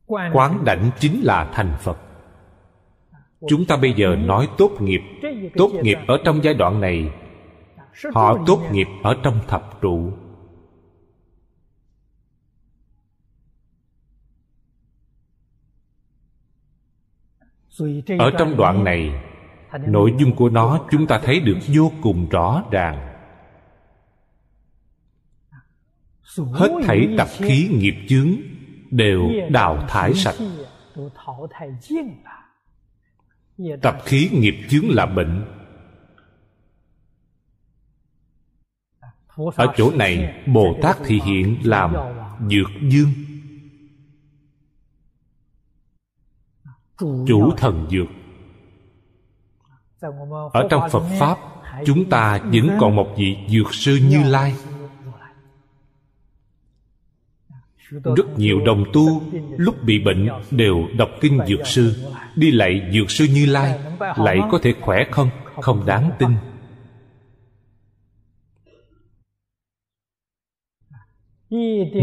quán đảnh chính là thành phật chúng ta bây giờ nói tốt nghiệp. Tốt nghiệp ở trong giai đoạn này, họ tốt nghiệp ở trong thập trụ. Ở trong đoạn này, nội dung của nó chúng ta thấy được vô cùng rõ ràng. Hết thảy tập khí nghiệp chướng đều đào thải sạch tập khí nghiệp chướng là bệnh. Ở chỗ này bồ tát thì hiện làm dược dương. Chủ thần dược. Ở trong phật pháp chúng ta vẫn còn một vị dược sư như lai rất nhiều đồng tu lúc bị bệnh đều đọc kinh dược sư, đi lại dược sư như lai, lại có thể khỏe không? Không đáng tin.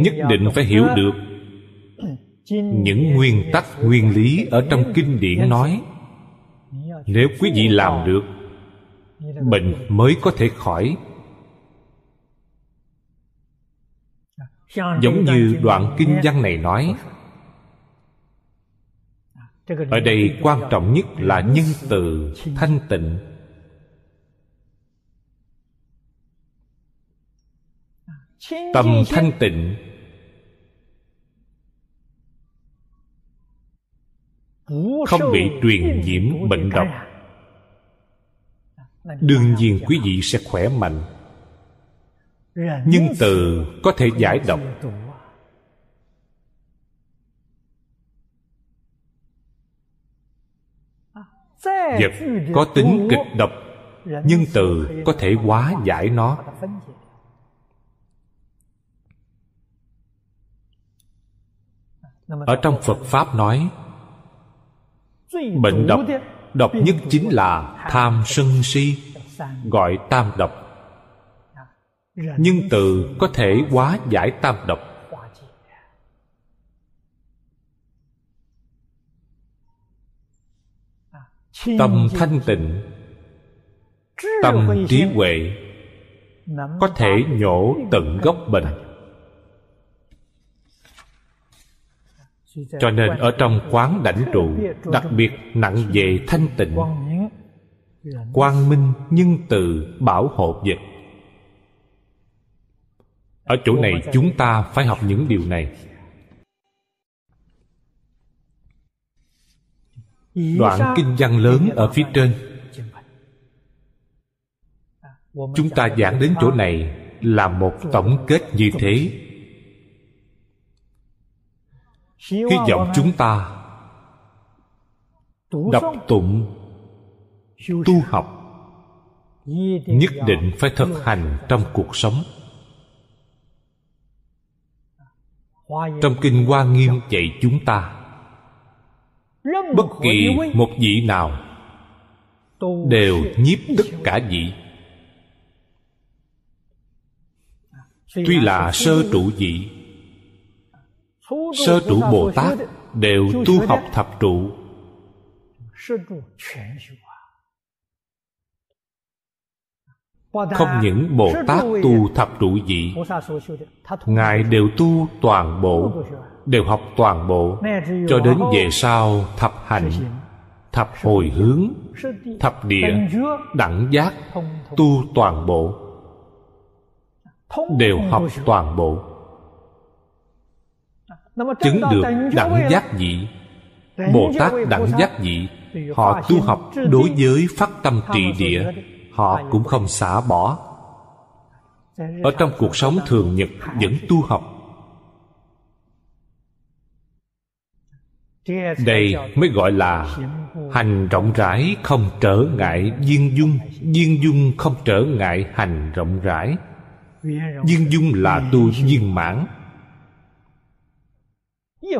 Nhất định phải hiểu được những nguyên tắc, nguyên lý ở trong kinh điển nói. Nếu quý vị làm được, bệnh mới có thể khỏi. Giống như đoạn kinh văn này nói. Ở đây quan trọng nhất là nhân từ thanh tịnh. Tâm thanh tịnh. Không bị truyền nhiễm bệnh độc. Đương nhiên quý vị sẽ khỏe mạnh nhân từ có thể giải độc. Vật có tính kịch độc nhân từ có thể hóa giải nó. Ở trong phật pháp nói bệnh độc độc nhất chính là tham sân si gọi tam độc nhưng từ có thể hóa giải tam độc. Tâm thanh tịnh, tâm trí huệ có thể nhổ tận gốc bệnh cho nên ở trong quán đảnh trụ, đặc biệt nặng về thanh tịnh, quang minh nhân từ bảo hộ vật ở chỗ này chúng ta phải học những điều này. Đoạn kinh văn lớn ở phía trên. Chúng ta giảng đến chỗ này là một tổng kết như thế. Hy vọng chúng ta đọc tụng, tu học, nhất định phải thực hành trong cuộc sống. Trong kinh hoa nghiêm dạy chúng ta, bất kỳ một vị nào đều nhiếp tất cả vị. Tuy là sơ trụ vị, sơ trụ bồ tát đều tu học thập trụ. Không những bồ tát tu thập trụ vị ngài đều tu toàn bộ đều học toàn bộ cho đến về sau thập hạnh thập hồi hướng thập địa đẳng giác tu toàn bộ đều học toàn bộ. Chứng được đẳng giác vị bồ tát đẳng giác vị họ tu học đối với phát tâm trị địa họ cũng không xả bỏ. Ở trong cuộc sống thường nhật, vẫn tu học. Đây mới gọi là hành rộng rãi không trở ngại viên dung. Viên dung không trở ngại hành rộng rãi. Viên dung là tu viên mãn.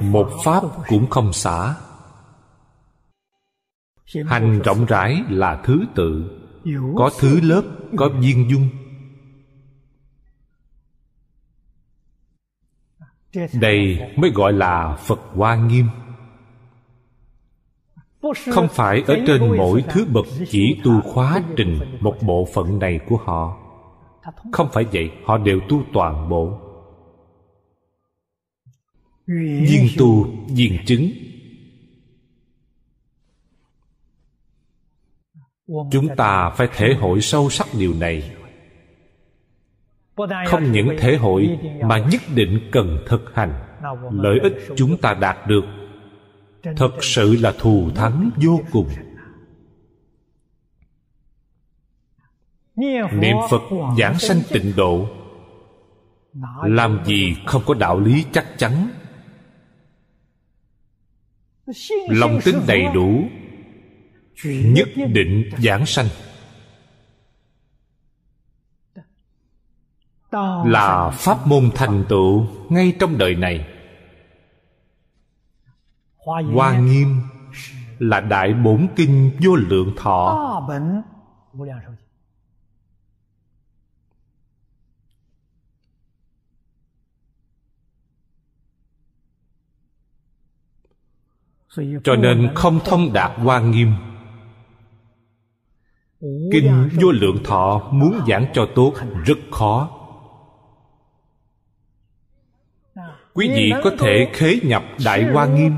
Một pháp cũng không xả. Hành rộng rãi là thứ tự có thứ lớp có viên dung. Đây mới gọi là phật hoa nghiêm. Không phải ở trên mỗi thứ bậc chỉ tu khóa trình một bộ phận này của họ. Không phải vậy họ đều tu toàn bộ. Viên tu viên chứng chúng ta phải thể hội sâu sắc điều này. Không những thể hội mà nhất định cần thực hành. Lợi ích chúng ta đạt được. Thật sự là thù thắng vô cùng. niệm phật giảng sanh tịnh độ. Làm gì không có đạo lý chắc chắn. Lòng tin đầy đủ nhất định giảng sanh. Là pháp môn thành tựu ngay trong đời này. Hoa nghiêm là đại bổn kinh vô lượng thọ. Cho nên không thông đạt hoa nghiêm kinh vô lượng thọ muốn giảng cho tốt rất khó. Quý vị có thể khế nhập đại hoa nghiêm.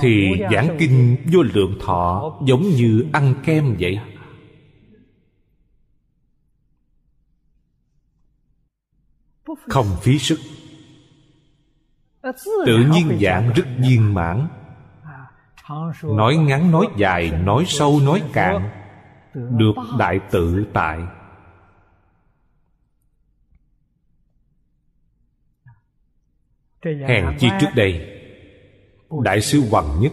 Thì giảng kinh vô lượng thọ giống như ăn kem vậy. Không phí sức. Tự nhiên giảng rất viên mãn nói ngắn, nói dài, nói sâu, nói cạn, được đại tự tại. Hèn chi trước đây, đại sư hoàng nhất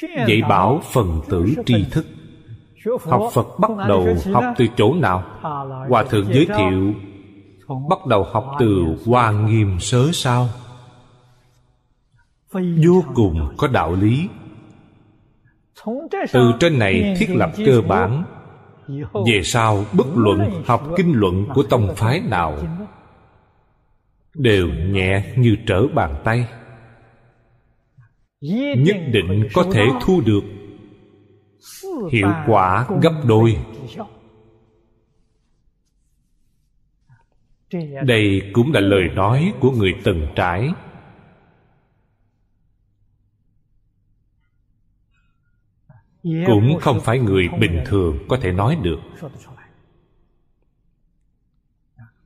dạy bảo phần tử tri thức, học phật bắt đầu học từ chỗ nào? Hòa thượng giới thiệu, bắt đầu học từ hoa nghiêm sớ sao? Vô cùng có đạo lý. Từ trên này thiết lập cơ bản. Về sau, bất luận học kinh luận của tông phái nào đều nhẹ như trở bàn tay. Nhất định có thể thu được hiệu quả gấp đôi. Đây cũng là lời nói của người từng trải. Cũng không phải người bình thường có thể nói được.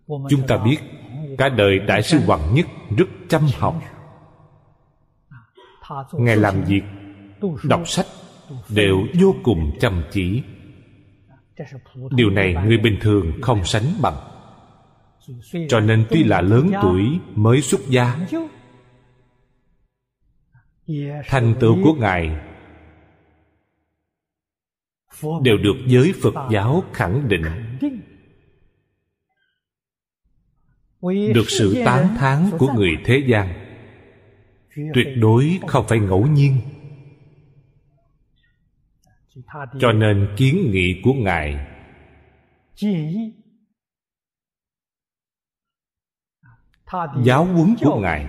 Chúng ta biết cả đời đại sư hoàng nhất rất chăm học. Ngài làm việc đọc sách đều vô cùng chăm chỉ. Điều này người bình thường không sánh bằng. Cho nên tuy là lớn tuổi mới xuất gia thành tựu của ngài đều được giới phật giáo khẳng định. Được sự tán thán của người thế gian, tuyệt đối không phải ngẫu nhiên. Cho nên kiến nghị của ngài giáo huấn của ngài,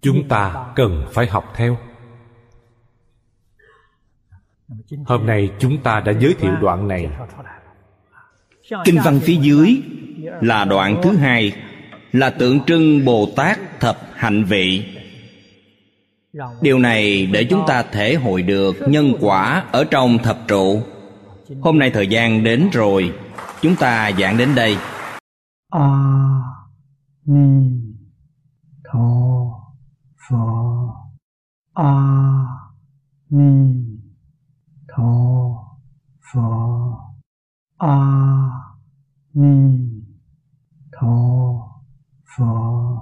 chúng ta cần phải học theo hôm nay chúng ta đã giới thiệu đoạn này. Kinh văn phía dưới là đoạn thứ hai là tượng trưng bồ tát thập hạnh vị. Điều này để chúng ta thể hội được nhân quả ở trong thập trụ. Hôm nay thời gian đến rồi chúng ta giảng đến đây. A ni tho phở a ni 陀佛阿弥陀佛。